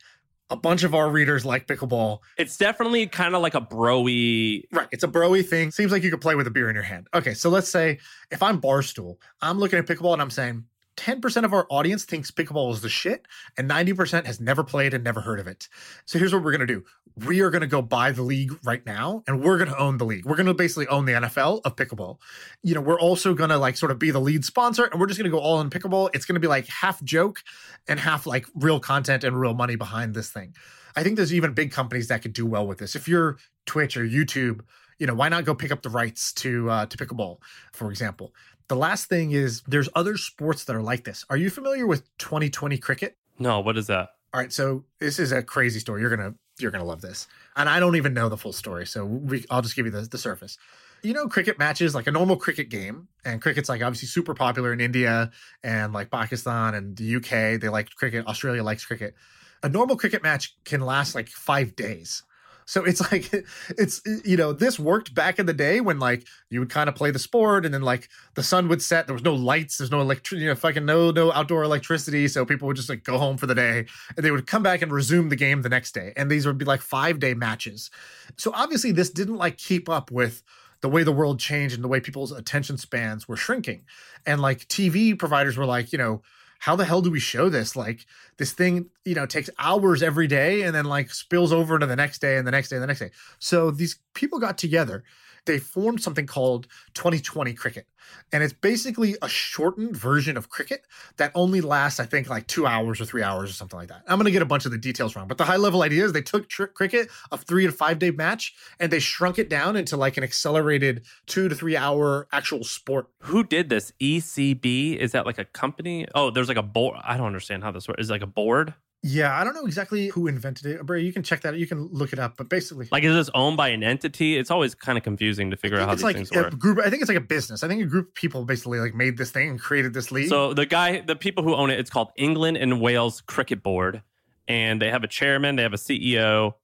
Speaker 2: A bunch of our readers like pickleball.
Speaker 4: It's definitely kind of like a broy.
Speaker 2: Right. It's a broy thing. Seems like you could play with a beer in your hand. Okay. So let's say if I'm Barstool, I'm looking at pickleball and I'm saying, 10% of our audience thinks pickleball is the shit, and 90% has never played and never heard of it. So here's what we're going to do. We are going to go buy the league right now, and we're going to own the league. We're going to basically own the NFL of pickleball. You know, we're also going to like sort of be the lead sponsor, and we're just going to go all in pickleball. It's going to be like half joke and half like real content and real money behind this thing. I think there's even big companies that could do well with this. If you're Twitch or YouTube, you know, why not go pick up the rights to uh, to pickleball, for example? The last thing is there's other sports that are like this. Are you familiar with 2020 cricket?
Speaker 4: No, what is that?
Speaker 2: All right, so this is a crazy story. You're gonna you're gonna love this, and I don't even know the full story, so we, I'll just give you the, the surface. You know, cricket matches like a normal cricket game, and cricket's like obviously super popular in India and like Pakistan and the UK. They like cricket. Australia likes cricket. A normal cricket match can last like five days. So it's like it's you know this worked back in the day when like you would kind of play the sport and then like the sun would set. There was no lights. There's no electricity. You know, fucking no no outdoor electricity. So people would just like go home for the day and they would come back and resume the game the next day. And these would be like five day matches. So obviously this didn't like keep up with the way the world changed and the way people's attention spans were shrinking. And like TV providers were like, you know, how the hell do we show this? Like this thing, you know, takes hours every day and then like spills over into the next day and the next day and the next day. So these people got together. They formed something called 2020 Cricket. And it's basically a shortened version of cricket that only lasts, I think, like two hours or three hours or something like that. I'm going to get a bunch of the details wrong, but the high level idea is they took cricket, a three to five day match, and they shrunk it down into like an accelerated two to three hour actual sport.
Speaker 4: Who did this? ECB? Is that like a company? Oh, there's like a board. I don't understand how this works. Is like a board?
Speaker 2: Yeah, I don't know exactly who invented it. Bray, you can check that. You can look it up. But basically,
Speaker 4: Like, is this owned by an entity? It's always kind of confusing to figure out how
Speaker 2: think
Speaker 4: these
Speaker 2: it's
Speaker 4: things
Speaker 2: a
Speaker 4: work.
Speaker 2: group. I think it's like a business. I think a group of people basically like made this thing and created this league.
Speaker 4: So the guy, the people who own it, it's called England and Wales Cricket Board, and they have a chairman, they have a CEO.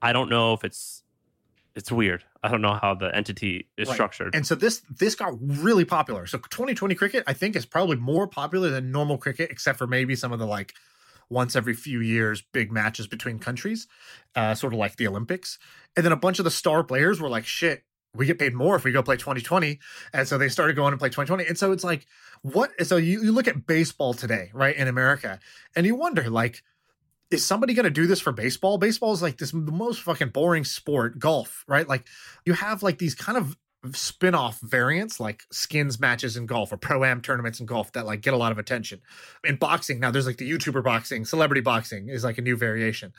Speaker 4: I don't know if it's it's weird. I don't know how the entity is
Speaker 2: Right.
Speaker 4: structured.
Speaker 2: And so this this got really popular. So 2020 cricket, I think, is probably more popular than normal cricket, except for maybe some of the like once every few years big matches between countries, uh, sort of like the Olympics. And then a bunch of the star players were like, shit, we get paid more if we go play 2020. And so they started going to play 2020. And so it's like, what? So you, you look at baseball today, right, in America, and you wonder, like, is somebody going to do this for baseball? Baseball is like this most fucking boring sport, golf, right? Like you have like these kind of spin-off variants like skins matches in golf or pro am tournaments in golf that like get a lot of attention. In boxing, now there's like the YouTuber boxing, celebrity boxing is like a new variation.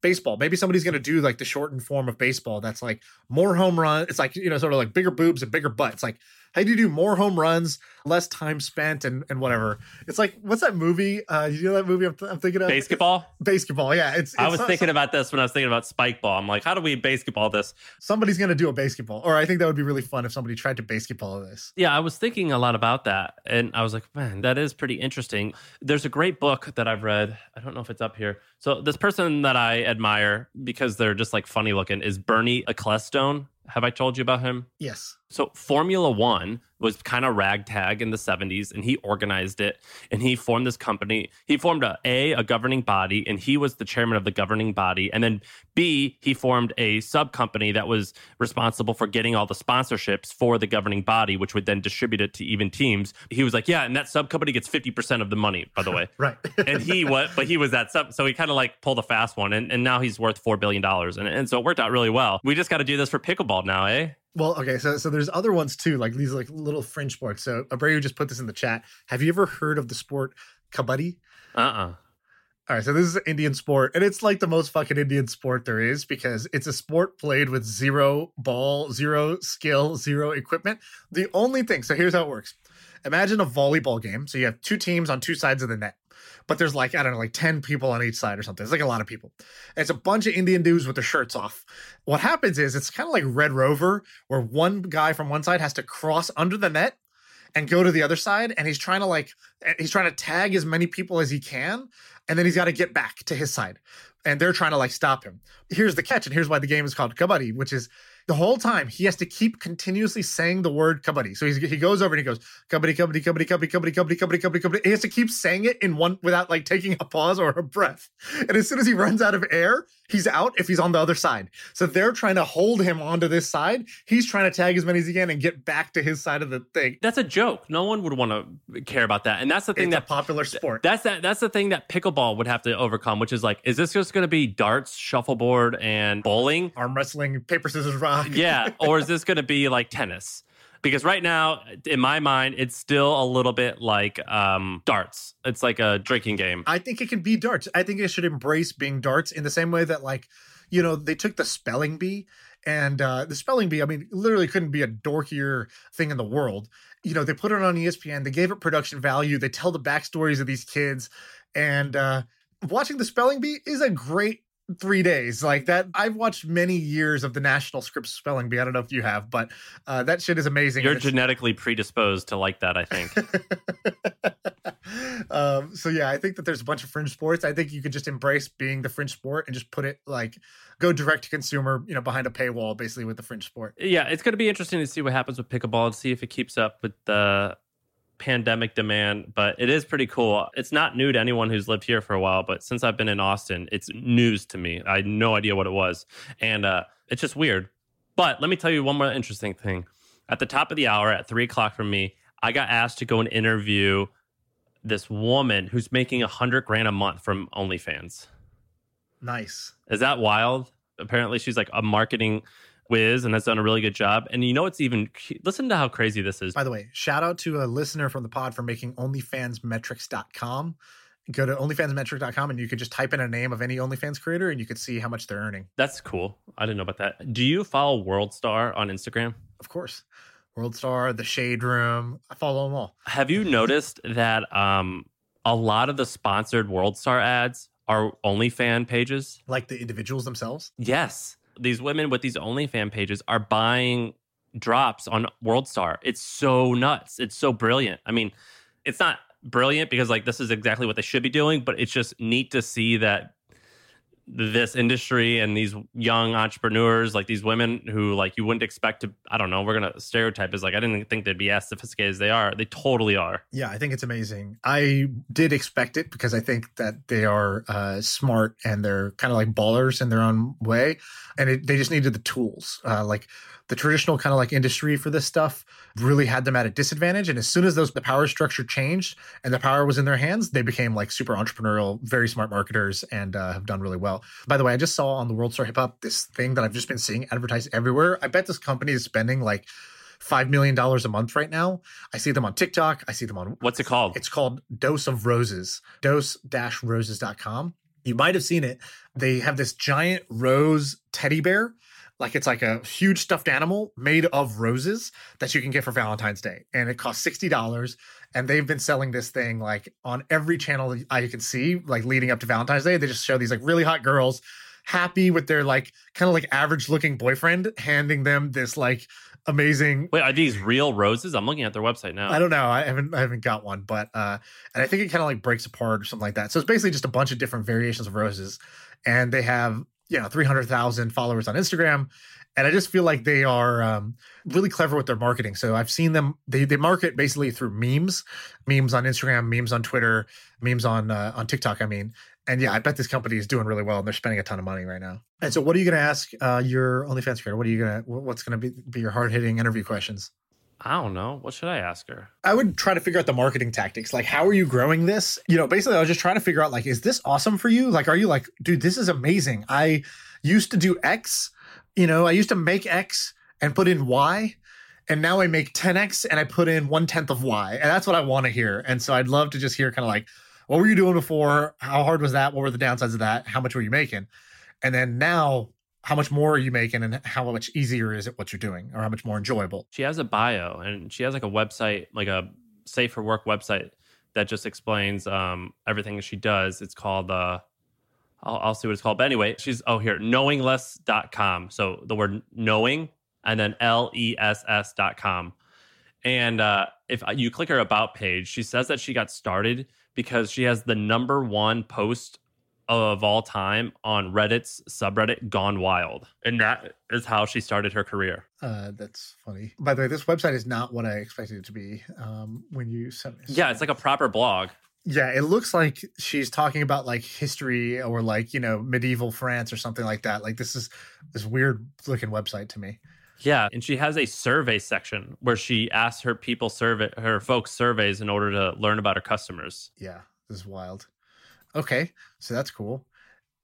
Speaker 2: Baseball, maybe somebody's gonna do like the shortened form of baseball that's like more home run. It's like, you know, sort of like bigger boobs and bigger butts. Like, how do you do more home runs, less time spent, and and whatever? It's like, what's that movie? Uh, you know that movie I'm, I'm thinking of?
Speaker 4: Baseketball?
Speaker 2: Baseketball, yeah. It's,
Speaker 4: I was
Speaker 2: not-
Speaker 4: thinking about this when I was thinking about spike ball. I'm like, how do we baseketball this?
Speaker 2: somebody's gonna do a baseketball, or I think that would be really fun if somebody tried to baseketball this.
Speaker 4: Yeah, I was thinking a lot about that. And I was like, man, that is pretty interesting. There's a great book that I've read. I don't know if it's up here. So, this person that I admire because they're just like funny looking is Bernie Ecclestone. Have I told you about him?
Speaker 2: Yes.
Speaker 4: So, Formula One, was kind of ragtag in the 70s and he organized it and he formed this company. He formed a a a governing body and he was the chairman of the governing body and then b he formed a sub company that was responsible for getting all the sponsorships for the governing body which would then distribute it to even teams. He was like yeah and that sub company gets 50% of the money by the way.
Speaker 2: Right.
Speaker 4: and he was but he was that sub so he kind of like pulled a fast one and, and now he's worth four billion dollars and, and so it worked out really well. We just got to do this for pickleball now eh
Speaker 2: Well, okay, so so there's other ones too, like these like little fringe sports. So Abreu just put this in the chat. Have you ever heard of the sport kabaddi?
Speaker 4: uh-uh
Speaker 2: All right, so this is an Indian sport, and it's like the most fucking Indian sport there is because it's a sport played with zero ball, zero skill, zero equipment. The only thing, so here's how it works. Imagine a volleyball game. So you have two teams on two sides of the net, but there's like, I don't know, like 10 people on each side or something. It's like a lot of people. It's a bunch of Indian dudes with their shirts off. What happens is it's kind of like Red Rover, where one guy from one side has to cross under the net and go to the other side and he's trying to like eh, he's trying to tag as many people as he can and then he's got to get back to his side and they're trying to like stop him here's the catch and here's why the game is called kabaddi which is the whole time he has to keep continuously saying the word kabaddi. So he's, he goes over and he goes kabaddi kabaddi kabaddi kabaddi kabaddi kabaddi kabaddi kabaddi kabaddi. He has to keep saying it in one without like taking a pause or a breath. And as soon as he runs out of air he's out if he's on the other side. So they're trying to hold him onto this side. He's trying to tag as many as he can and get back to his side of the thing.
Speaker 4: That's a joke. No one would want to care about that. And that's the thing
Speaker 2: it's
Speaker 4: that
Speaker 2: popular sport.
Speaker 4: That's that. That's the thing that pickleball would have to overcome, which is like, is this just going to be darts, shuffleboard, and bowling?
Speaker 2: arm wrestling paper scissors rock
Speaker 4: Yeah, or is this going to be like tennis? Because right now, in my mind, it's still a little bit like um, darts. It's like a drinking game.
Speaker 2: I think it can be darts. I think it should embrace being darts in the same way that, like, you know, they took the spelling bee and uh, the spelling bee, I mean, literally couldn't be a dorkier thing in the world. You know, they put it on ESPN, they gave it production value, they tell the backstories of these kids. And uh, watching the spelling bee is a great three days like that i've watched many years of the national Scripps spelling bee i don't know if you have but uh, that shit is amazing
Speaker 4: You're genetically predisposed to like that, I think.
Speaker 2: um, so yeah, I think that there's a bunch of fringe sports. I think you could just embrace being the fringe sport and just put it like go direct to consumer, you know, behind a paywall, basically with the fringe sport.
Speaker 4: yeah, it's going to be interesting to see what happens with pickleball and see if it keeps up with the pandemic demand. But it is pretty cool. It's not new to anyone who's lived here for a while, but since I've been in Austin, it's news to me. I had no idea what it was, and uh, it's just weird. But let me tell you one more interesting thing. At the top of the hour, at three o'clock from me, I got asked to go and interview this woman who's making a hundred grand a month from OnlyFans.
Speaker 2: Nice.
Speaker 4: Is that wild? Apparently, she's like a marketing whiz and has done a really good job. And you know, it's even listen to how crazy this is.
Speaker 2: By the way, shout out to a listener from the pod for making OnlyFansMetrics.com. Go to OnlyFansMetric.com and you could just type in a name of any OnlyFans creator and you could see how much they're earning.
Speaker 4: That's cool. I didn't know about that. Do you follow World Star on Instagram?
Speaker 2: Of course. World Star, The Shade Room. I follow them all.
Speaker 4: Have you noticed that um, a lot of the sponsored World Star ads are OnlyFan pages?
Speaker 2: Like the individuals themselves.
Speaker 4: Yes. These women with these OnlyFan pages are buying drops on WorldStar. It's so nuts. It's so brilliant. I mean, it's not brilliant because like this is exactly what they should be doing, but it's just neat to see that this industry and these young entrepreneurs, like these women who like you wouldn't expect to, I don't know, we're gonna stereotype is like I didn't think they'd be as sophisticated as they are. They totally are.
Speaker 2: Yeah, I think it's amazing. I did expect it because I think that they are uh, smart and they're kind of like ballers in their own way, and it, they just needed the tools. Uh, like the traditional kind of like industry for this stuff really had them at a disadvantage. And as soon as those the power structure changed and the power was in their hands, they became like super entrepreneurial, very smart marketers, and uh, have done really well. By the way, I just saw on the World Star Hip Hop this thing that I've just been seeing advertised everywhere. I bet this company is spending like. Five million dollars a month right now. I see them on TikTok. I see them on
Speaker 4: What's it called?
Speaker 2: it's called Dose of Roses, dose-roses.com. You might have seen it. They have this giant rose teddy bear. Like it's like a huge stuffed animal made of roses that you can get for Valentine's Day. And it costs $60. And they've been selling this thing like on every channel I can see, like leading up to Valentine's Day. They just show these like really hot girls happy with their like kind of like average looking boyfriend handing them this like amazing
Speaker 4: Wait, are these real roses? I'm looking at their website now.
Speaker 2: I don't know. I haven't I haven't got one, but uh and I think it kind of like breaks apart or something like that. So it's basically just a bunch of different variations of roses. And they have, you know, 300,000 followers on Instagram And I just feel like they are um, really clever with their marketing. So I've seen them, they, they market basically through memes, memes on Instagram, memes on Twitter, memes on, uh, on TikTok, I mean. And yeah, I bet this company is doing really well and they're spending a ton of money right now. And so what are you going to ask uh, your OnlyFans creator? What are you going to, what's going to be, be your hard hitting interview questions?
Speaker 4: I don't know. What should I ask her?
Speaker 2: I would try to figure out the marketing tactics. Like, how are you growing this? You know, basically, I was just trying to figure out, like, is this awesome for you? Like, are you like, dude, this is amazing. I used to do X, you know, I used to make X and put in Y. And now I make 10X and I put in one tenth of Y. And that's what I want to hear. And so I'd love to just hear kind of like, what were you doing before? How hard was that? What were the downsides of that? How much were you making? And then now, how much more are you making and how much easier is it what you're doing or how much more enjoyable?
Speaker 4: She has a bio and she has like a website, like a safe for work website that just explains um, everything she does. It's called, uh, I'll, I'll see what it's called. But anyway, she's, oh, here, knowingless.com. So the word knowing and then L E S S.com. And uh, if you click her about page, she says that she got started because she has the number one post of all time on Reddit's subreddit Gone Wild. And that is how she started her career.
Speaker 2: Uh, that's funny. By the way, this website is not what I expected it to be um, when you sent me.
Speaker 4: Yeah, it's like a proper blog.
Speaker 2: Yeah, it looks like she's talking about like history or like, you know, medieval France or something like that. Like this is this weird looking website to me.
Speaker 4: Yeah, and she has a survey section where she asks her people survey her folks surveys in order to learn about her customers.
Speaker 2: Yeah, this is wild. Okay, so that's cool.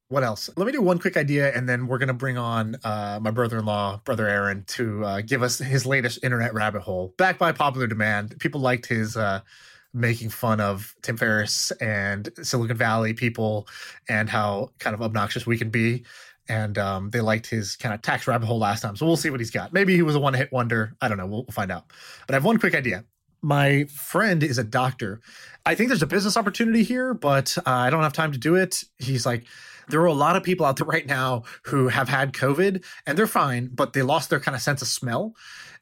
Speaker 2: What else? Let me do one quick idea, and then we're gonna bring on uh, my brother-in-law, brother Aaron, to uh, give us his latest internet rabbit hole. Backed by popular demand, people liked his uh, making fun of Tim Ferriss and Silicon Valley people, and how kind of obnoxious we can be. And um, they liked his kind of tax rabbit hole last time, so we'll see what he's got. Maybe he was a one-hit wonder. I don't know. We'll, we'll find out. But I have one quick idea my friend is a doctor. I think there's a business opportunity here, but uh, I don't have time to do it. He's like, there are a lot of people out there right now who have had COVID and they're fine, but they lost their kind of sense of smell.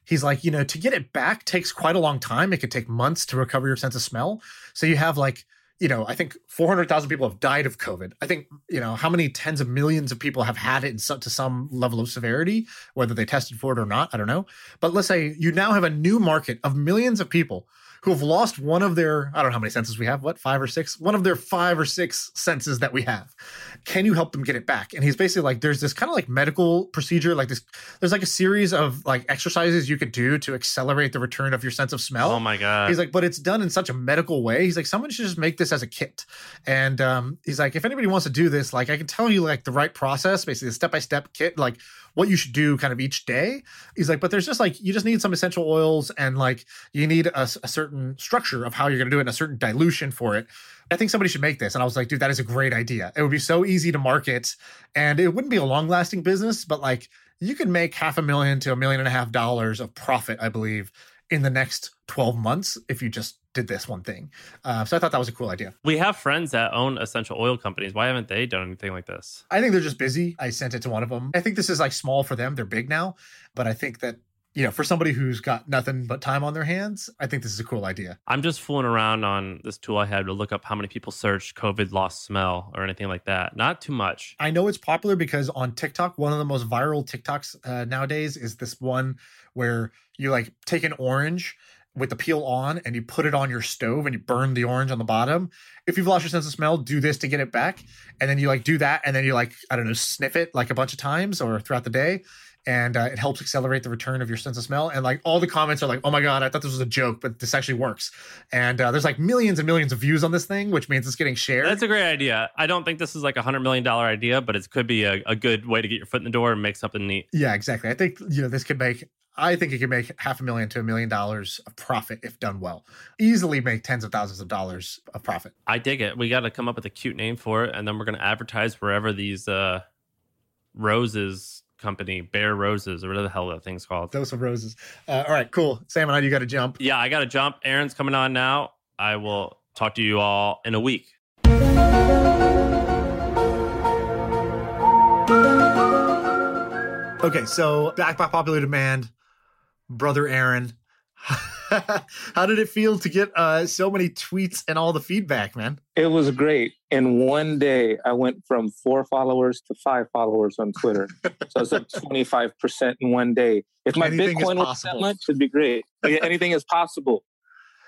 Speaker 2: He's like, you know, to get it back takes quite a long time. It could take months to recover your sense of smell. So you have like you know, I think 400,000 people have died of COVID. I think, you know, how many tens of millions of people have had it some, to some level of severity, whether they tested for it or not, I don't know. But let's say you now have a new market of millions of people who have lost one of their, I don't know how many senses we have, what, five or six? One of their five or six senses that we have. Can you help them get it back? And he's basically like, there's this kind of like medical procedure, like this, there's like a series of like exercises you could do to accelerate the return of your sense of smell.
Speaker 4: Oh my God.
Speaker 2: He's like, but it's done in such a medical way. He's like, someone should just make this as a kit. And um, he's like, if anybody wants to do this, like I can tell you like the right process, basically a step-by-step kit, like what you should do kind of each day. He's like, but there's just like, you just need some essential oils and like you need a, a certain structure of how you're going to do it and a certain dilution for it. I think somebody should make this. And I was like, dude, that is a great idea. It would be so easy to market and it wouldn't be a long lasting business, but like you could make half a million to a million and a half dollars of profit, I believe, in the next 12 months if you just did this one thing. Uh, so I thought that was a cool idea.
Speaker 4: We have friends that own essential oil companies. Why haven't they done anything like this?
Speaker 2: I think they're just busy. I sent it to one of them. I think this is like small for them. They're big now, but I think that you know, for somebody who's got nothing but time on their hands, I think this is a cool idea.
Speaker 4: I'm just fooling around on this tool I had to look up how many people searched COVID lost smell or anything like that. Not too much.
Speaker 2: I know it's popular because on TikTok, one of the most viral TikToks uh, nowadays is this one where you like take an orange with the peel on and you put it on your stove and you burn the orange on the bottom. If you've lost your sense of smell, do this to get it back. And then you like do that and then you like, I don't know, sniff it like a bunch of times or throughout the day. And uh, it helps accelerate the return of your sense of smell. And like all the comments are like, oh my God, I thought this was a joke, but this actually works. And uh, there's like millions and millions of views on this thing, which means it's getting shared.
Speaker 4: That's a great idea. I don't think this is like a $100 million idea, but it could be a, a good way to get your foot in the door and make something neat.
Speaker 2: Yeah, exactly. I think, you know, this could make I think it could make half a million to a million dollars of profit if done well. Easily make tens of thousands of dollars of profit.
Speaker 4: I dig it. We got to come up with a cute name for it, and then we're going to advertise wherever these uh, roses company, Bear Roses, or whatever the hell that thing's called.
Speaker 2: Dose of Roses. Uh, all right, cool. Sam and I, you got to jump.
Speaker 4: Yeah, I got to jump. Aaron's coming on now. I will talk to you all in a week.
Speaker 2: Okay, so back by popular demand, brother Aaron. How did it feel to get uh, so many tweets and all the feedback, man?
Speaker 5: It was great. In one day, I went from four followers to five followers on Twitter. so I was up 25% in one day. If my
Speaker 2: Anything
Speaker 5: Bitcoin was that much, it'd be great. Anything is possible.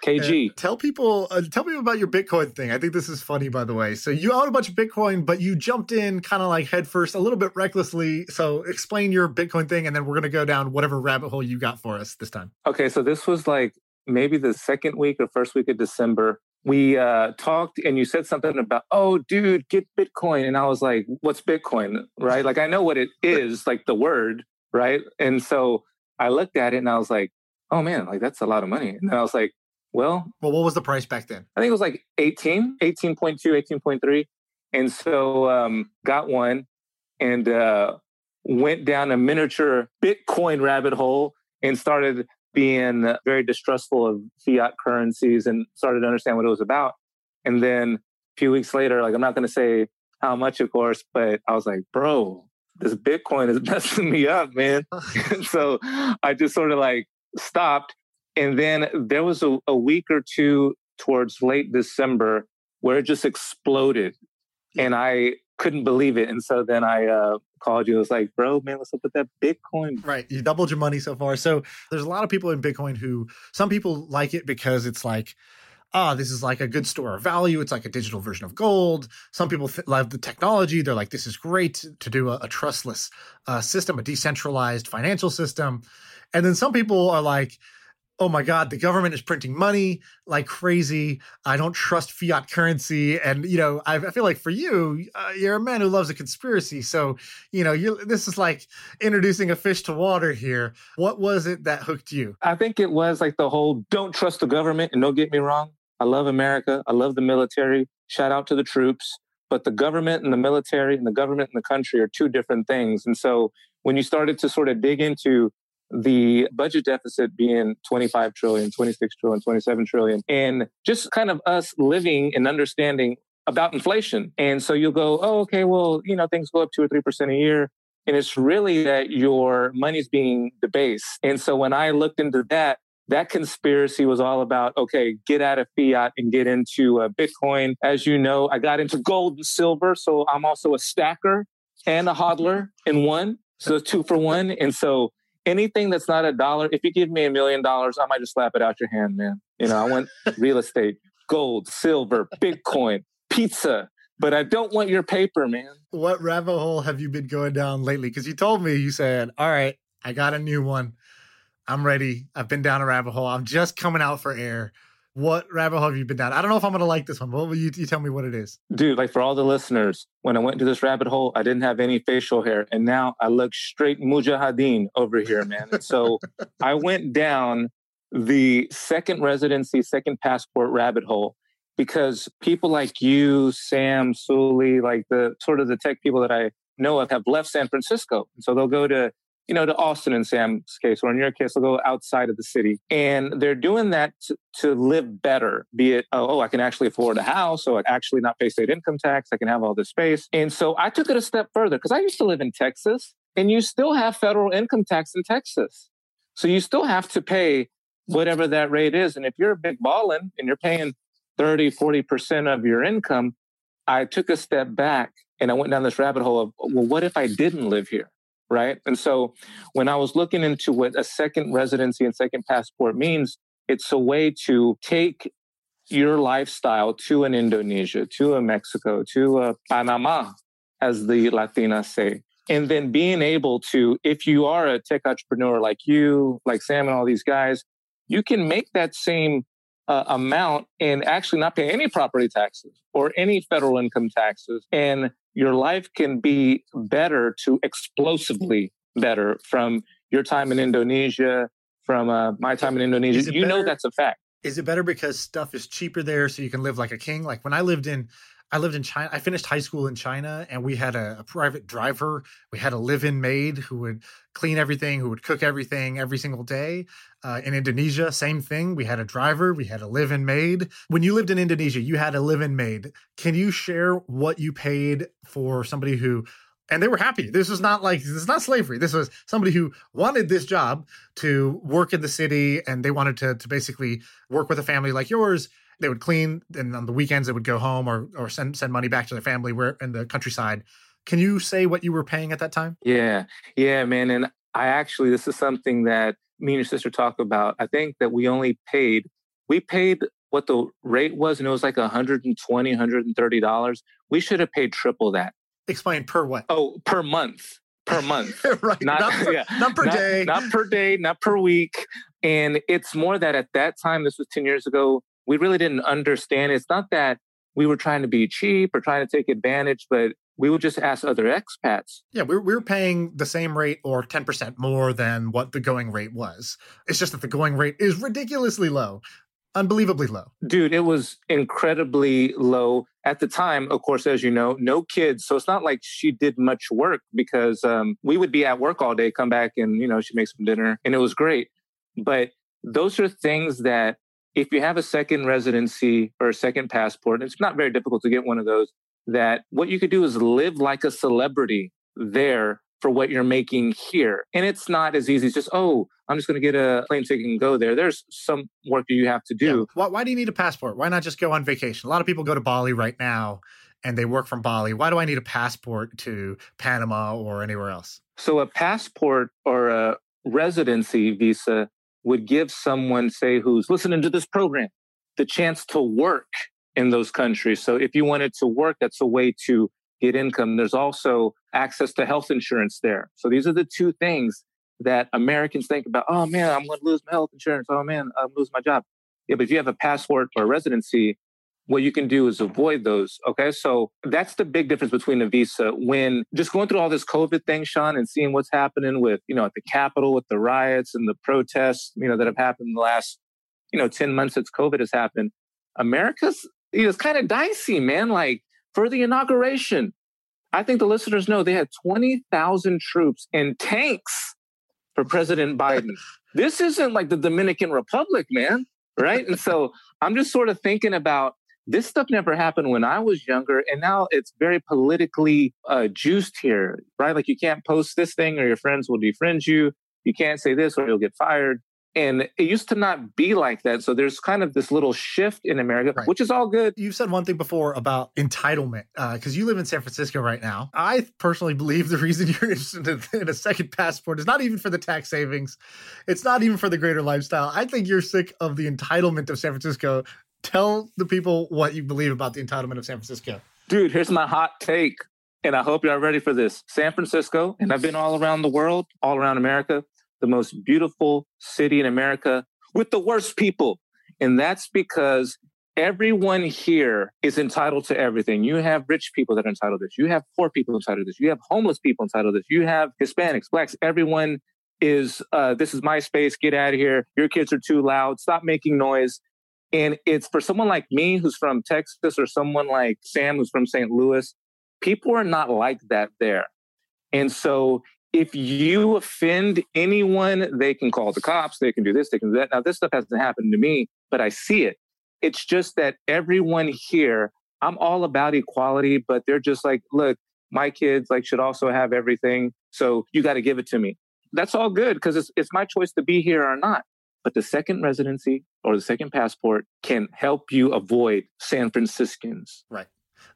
Speaker 5: KG.
Speaker 2: Uh, tell people, uh, tell me about your Bitcoin thing. I think this is funny, by the way. So you own a bunch of Bitcoin, but you jumped in kind of like headfirst, a little bit recklessly. So explain your Bitcoin thing, and then we're gonna go down whatever rabbit hole you got for us this time.
Speaker 5: Okay, so this was like maybe the second week or first week of December. We uh, talked and you said something about, oh, dude, get Bitcoin. And I was like, what's Bitcoin? Right? Like, I know what it is, like the word, right? And so I looked at it and I was like, oh man, like that's a lot of money. And then I was like, well,
Speaker 2: Well, what was the price back then?
Speaker 5: I think it was like 18, 18.2, 18.3. And so um, got one and uh, went down a miniature Bitcoin rabbit hole and started being very distrustful of fiat currencies and started to understand what it was about. And then a few weeks later, like I'm not going to say how much, of course, but I was like, bro, this Bitcoin is messing me up, man. So I just sort of like stopped. And then there was a, a week or two towards late December where it just exploded. And I couldn't believe it. And so then I uh, called you. I was like, bro, man, what's up with that Bitcoin?
Speaker 2: Right. You doubled your money so far. So there's a lot of people in Bitcoin who some people like it because it's like, ah, this is like a good store of value. It's like a digital version of gold. Some people th- love the technology. They're like, this is great to do a, a trustless uh, system, a decentralized financial system. And then some people are like, oh my God, the government is printing money like crazy. I don't trust fiat currency. And, you know, I, I feel like for you, uh, you're a man who loves a conspiracy. So, you know, you this is like introducing a fish to water here. What was it that hooked you?
Speaker 5: I think it was like the whole don't trust the government. And don't get me wrong, I love America. I love the military. Shout out to the troops. But the government and the military and the government and the country are two different things. And so when you started to sort of dig into the budget deficit being 25 trillion, 26 trillion, 27 trillion, and just kind of us living and understanding about inflation. And so you'll go, oh, okay, well, you know, things go up two or 3% a year. And it's really that your money's being debased. And so when I looked into that, that conspiracy was all about, okay, get out of fiat and get into uh, Bitcoin. As you know, I got into gold and silver. So I'm also a stacker and a hodler in one. So two for one. And so anything that's not a dollar, if you give me a million dollars, I might just slap it out your hand, man. You know, I want real estate, gold, silver, Bitcoin, pizza, but I don't want your paper, man.
Speaker 2: What rabbit hole have you been going down lately? Because you told me, you said, all right, I got a new one. I'm ready. I've been down a rabbit hole. I'm just coming out for air. What rabbit hole have you been down? I don't know if I'm going to like this one. What will you, you tell me what it is?
Speaker 5: Dude, like for all the listeners, when I went into this rabbit hole, I didn't have any facial hair. And now I look straight mujahideen over here, man. And so I went down the second residency, second passport rabbit hole because people like you, Sam, Sully, like the sort of the tech people that I know of have left San Francisco. And so they'll go to, you know, to Austin in Sam's case, or in your case, they'll go outside of the city. And they're doing that to, to live better, be it, oh, oh I can actually afford a house, or I actually not pay state income tax, I can have all this space. And so I took it a step further because I used to live in Texas, and you still have federal income tax in Texas. So you still have to pay whatever that rate is. And if you're a big ballin' and you're paying 30, 40% of your income, I took a step back and I went down this rabbit hole of, well, what if I didn't live here? Right. And so when I was looking into what a second residency and second passport means, it's a way to take your lifestyle to an Indonesia, to a Mexico, to a Panama, as the Latinas say. And then being able to, if you are a tech entrepreneur like you, like Sam and all these guys, you can make that same uh, amount and actually not pay any property taxes or any federal income taxes. And your life can be better to explosively better from your time in Indonesia, from uh, my time in Indonesia. You know that's a fact.
Speaker 2: Is it better because stuff is cheaper there so you can live like a king? Like when I lived in I lived in China. I finished high school in China and we had a, a private driver. We had a live-in maid who would clean everything, who would cook everything every single day. Uh, in Indonesia, same thing. We had a driver, we had a live-in maid. When you lived in Indonesia, you had a live-in maid. Can you share what you paid for somebody who and they were happy. This was not like this is not slavery. This was somebody who wanted this job to work in the city, and they wanted to to basically work with a family like yours. They would clean, and on the weekends they would go home or or send send money back to their family where in the countryside. Can you say what you were paying at that time?
Speaker 5: Yeah, yeah, man. And I actually, this is something that me and your sister talk about. I think that we only paid, we paid what the rate was, and it was like $120, $130. We should have paid triple that.
Speaker 2: Explain per what?
Speaker 5: Oh, per month. Per month.
Speaker 2: right.
Speaker 5: Not,
Speaker 2: Not per,
Speaker 5: yeah,
Speaker 2: not per
Speaker 5: not,
Speaker 2: day.
Speaker 5: Not per day, not per week. And it's more that at that time, this was 10 years ago, we really didn't understand. It's not that we were trying to be cheap or trying to take advantage, but we would just ask other expats.
Speaker 2: Yeah, we we were paying the same rate or 10% more than what the going rate was. It's just that the going rate is ridiculously low, unbelievably low.
Speaker 5: Dude, it was incredibly low. At the time, of course, as you know, no kids. So it's not like she did much work because um, we would be at work all day, come back and, you know, she makes some dinner and it was great. But those are things that if you have a second residency or a second passport, it's not very difficult to get one of those that what you could do is live like a celebrity there for what you're making here. And it's not as easy as just, oh, I'm just going to get a plane ticket and go there. There's some work that you have to do.
Speaker 2: Yeah. Why, why do you need a passport? Why not just go on vacation? A lot of people go to Bali right now and they work from Bali. Why do I need a passport to Panama or anywhere else?
Speaker 5: So a passport or a residency visa would give someone, say, who's listening to this program, the chance to work in those countries. So if you wanted to work, that's a way to get income. There's also access to health insurance there. So these are the two things that Americans think about. Oh man, I'm going to lose my health insurance. Oh man, I'm lose my job. Yeah, but if you have a passport or a residency, what you can do is avoid those. Okay. So that's the big difference between a visa. When just going through all this COVID thing, Shaan, and seeing what's happening with, you know, at the Capitol with the riots and the protests, you know, that have happened in the last, you know, 10 months since COVID has happened, America's you know, it's kind of dicey, man. Like for the inauguration, I think the listeners know they had 20,000 troops and tanks for President Biden. this isn't like the Dominican Republic, man. Right. and so I'm just sort of thinking about this stuff never happened when I was younger. And now it's very politically uh, juiced here, right? Like you can't post this thing or your friends will defriend you. You can't say this or you'll get fired. And it used to not be like that. So there's kind of this little shift in America, right. which is all good.
Speaker 2: You've said one thing before about entitlement, because uh, you live in San Francisco right now. I personally believe the reason you're interested in a second passport is not even for the tax savings, it's not even for the greater lifestyle. I think you're sick of the entitlement of San Francisco. Tell the people what you believe about the entitlement of San Francisco.
Speaker 5: Dude, here's my hot take. And I hope you're ready for this. San Francisco, and I've been all around the world, all around America the most beautiful city in America with the worst people. And that's because everyone here is entitled to everything. You have rich people that are entitled to this. You have poor people entitled to this. You have homeless people entitled to this. You have Hispanics, blacks. Everyone is, uh, this is my space. Get out of here. Your kids are too loud. Stop making noise. And it's for someone like me who's from Texas or someone like Sam who's from St. Louis, people are not like that there. And so if you offend anyone, they can call the cops, they can do this, they can do that. Now, this stuff hasn't happened to me, but I see it. It's just that everyone here, I'm all about equality, but they're just like, look, my kids like should also have everything. So you got to give it to me. That's all good because it's, it's my choice to be here or not. But the second residency or the second passport can help you avoid San Franciscans.
Speaker 2: Right.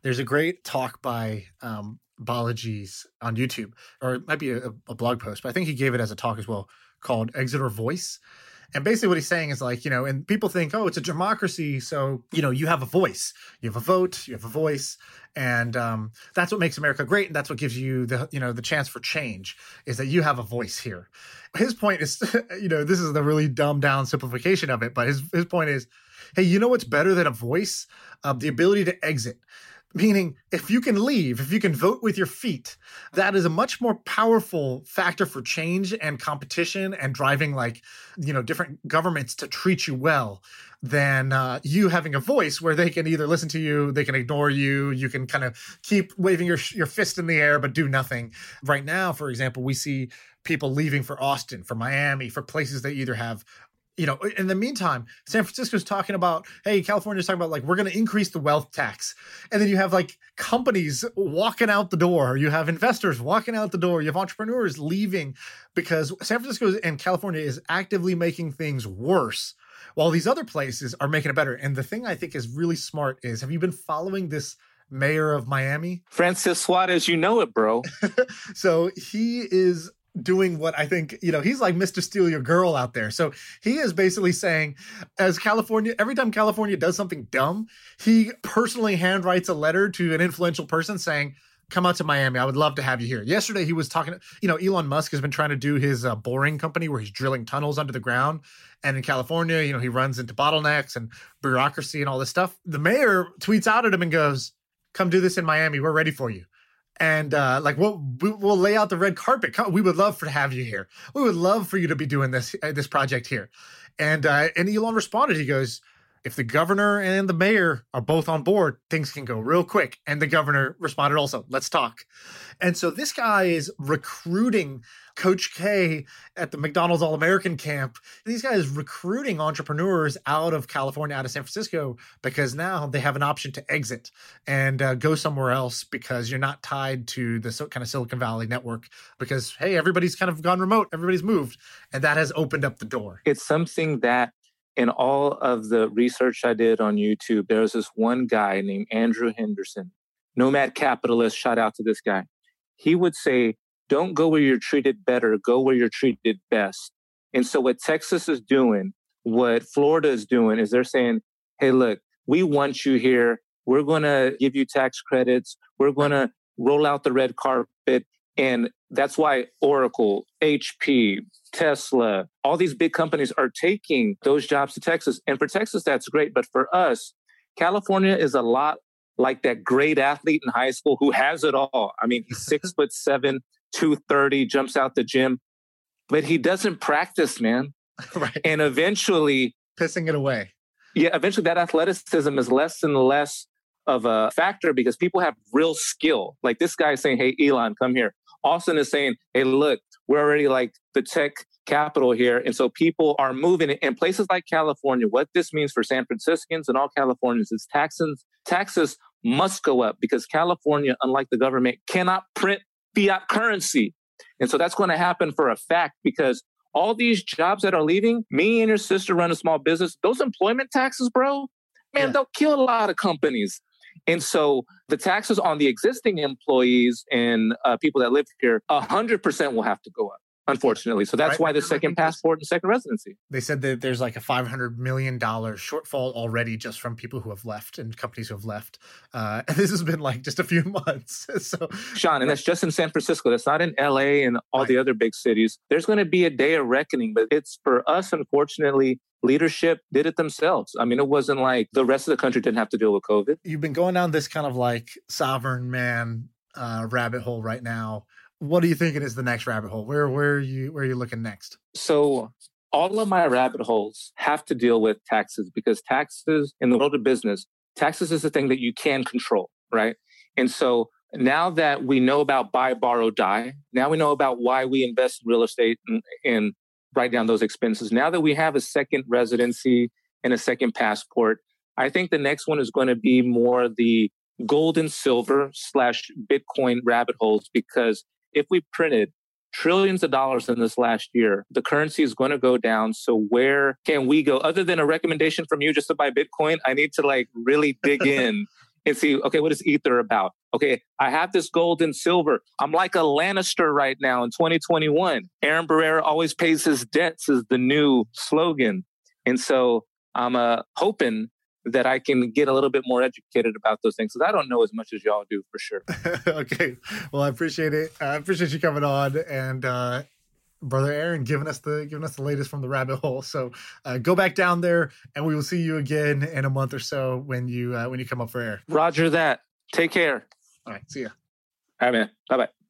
Speaker 2: There's a great talk by um, Balaji's on YouTube, or it might be a, a, blog post, but I think he gave it as a talk as well called Exeter Voice. And basically, what he's saying is like, you know, and people think, oh, it's a democracy. So, you know, you have a voice, you have a vote, you have a voice. And um, that's what makes America great. And that's what gives you the, you know, the chance for change is that you have a voice here. His point is, you know, this is the really dumbed down simplification of it. But his, his point is, hey, you know what's better than a voice? Um, the ability to exit meaning if you can leave, if you can vote with your feet, that is a much more powerful factor for change and competition and driving like, you know, different governments to treat you well than uh, you having a voice where they can either listen to you, they can ignore you, you can kind of keep waving your your fist in the air but do nothing. Right now, for example, we see people leaving for Austin, for Miami, for places that either have you know, in the meantime, San Francisco's talking about, hey, California's talking about like we're going to increase the wealth tax, and then you have like companies walking out the door, you have investors walking out the door, you have entrepreneurs leaving because San Francisco and California is actively making things worse. While these other places are making it better. And the thing I think is really smart is have you been following this mayor of Miami?
Speaker 5: Francis Suarez, you know it, bro.
Speaker 2: so he is doing what I think, you know, he's like Mr. Steal Your Girl out there. So he is basically saying, as California, every time California does something dumb, he personally handwrites a letter to an influential person saying, come out to Miami. I would love to have you here. Yesterday, he was talking, you know, Elon Musk has been trying to do his uh, boring company where he's drilling tunnels under the ground. And in California, you know, he runs into bottlenecks and bureaucracy and all this stuff. The mayor tweets out at him and goes, come do this in Miami. We're ready for you and uh, like we'll we'll lay out the red carpet. We would love for to have you here. We would love for you to be doing this uh, this project here. And uh, and Elon responded. He goes, if the governor and the mayor are both on board, things can go real quick. And the governor responded also, let's talk. And so this guy is recruiting Coach K at the McDonald's All American camp. These guys recruiting entrepreneurs out of California, out of San Francisco, because now they have an option to exit and uh, go somewhere else because you're not tied to the so, kind of Silicon Valley network. Because, hey, everybody's kind of gone remote, everybody's moved. And that has opened up the door.
Speaker 5: It's something that in all of the research I did on YouTube, there's this one guy named Andrew Henderson, nomad capitalist. Shout out to this guy. He would say, Don't go where you're treated better, go where you're treated best. And so, what Texas is doing, what Florida is doing, is they're saying, Hey, look, we want you here. We're going to give you tax credits. We're going to roll out the red carpet. And that's why Oracle, HP, Tesla, all these big companies are taking those jobs to Texas. And for Texas, that's great. But for us, California is a lot like that great athlete in high school who has it all. I mean, he's six foot seven, 230, jumps out the gym, but he doesn't practice, man. right. And eventually,
Speaker 2: pissing it away.
Speaker 5: Yeah, eventually that athleticism is less and less of a factor because people have real skill. Like this guy saying, Hey, Elon, come here. Austin is saying, hey, look, we're already like the tech capital here. And so people are moving in places like California. What this means for San Franciscans and all Californians is taxes, taxes must go up because California, unlike the government, cannot print fiat currency. And so that's going to happen for a fact because all these jobs that are leaving, me and your sister run a small business, those employment taxes, bro, man, yeah. they'll kill a lot of companies. And so the taxes on the existing employees and uh, people that live here, 100% will have to go up unfortunately. So that's right. why the second passport and second residency.
Speaker 2: They said that there's like a $500 million shortfall already just from people who have left and companies who have left. Uh, and this has been like just a few months. so,
Speaker 5: Shaan, and that's just in San Francisco. That's not in LA and all right. the other big cities. There's going to be a day of reckoning, but it's for us, unfortunately, leadership did it themselves. I mean, it wasn't like the rest of the country didn't have to deal with COVID.
Speaker 2: You've been going down this kind of like sovereign man uh, rabbit hole right now. What are you thinking is the next rabbit hole? Where where are you where are you looking next?
Speaker 5: So all of my rabbit holes have to deal with taxes because taxes in the world of business, taxes is the thing that you can control, right? And so now that we know about buy, borrow, die, now we know about why we invest in real estate and, and write down those expenses. Now that we have a second residency and a second passport, I think the next one is going to be more the gold and silver slash Bitcoin rabbit holes because if we printed trillions of dollars in this last year, the currency is going to go down. So where can we go other than a recommendation from you just to buy Bitcoin? I need to like really dig in and see, okay, what is Ether about? Okay, I have this gold and silver. I'm like a Lannister right now in 2021. Aaron Barrera always pays his debts is the new slogan. And so I'm uh, hoping that I can get a little bit more educated about those things because I don't know as much as y'all do for sure.
Speaker 2: okay. Well, I appreciate it. I appreciate you coming on and uh, brother Aaron giving us the giving us the latest from the rabbit hole. So uh, go back down there, and we will see you again in a month or so when you uh, when you come up for air.
Speaker 5: Roger that. Take care.
Speaker 2: All right. See ya.
Speaker 5: All right, man. Bye bye.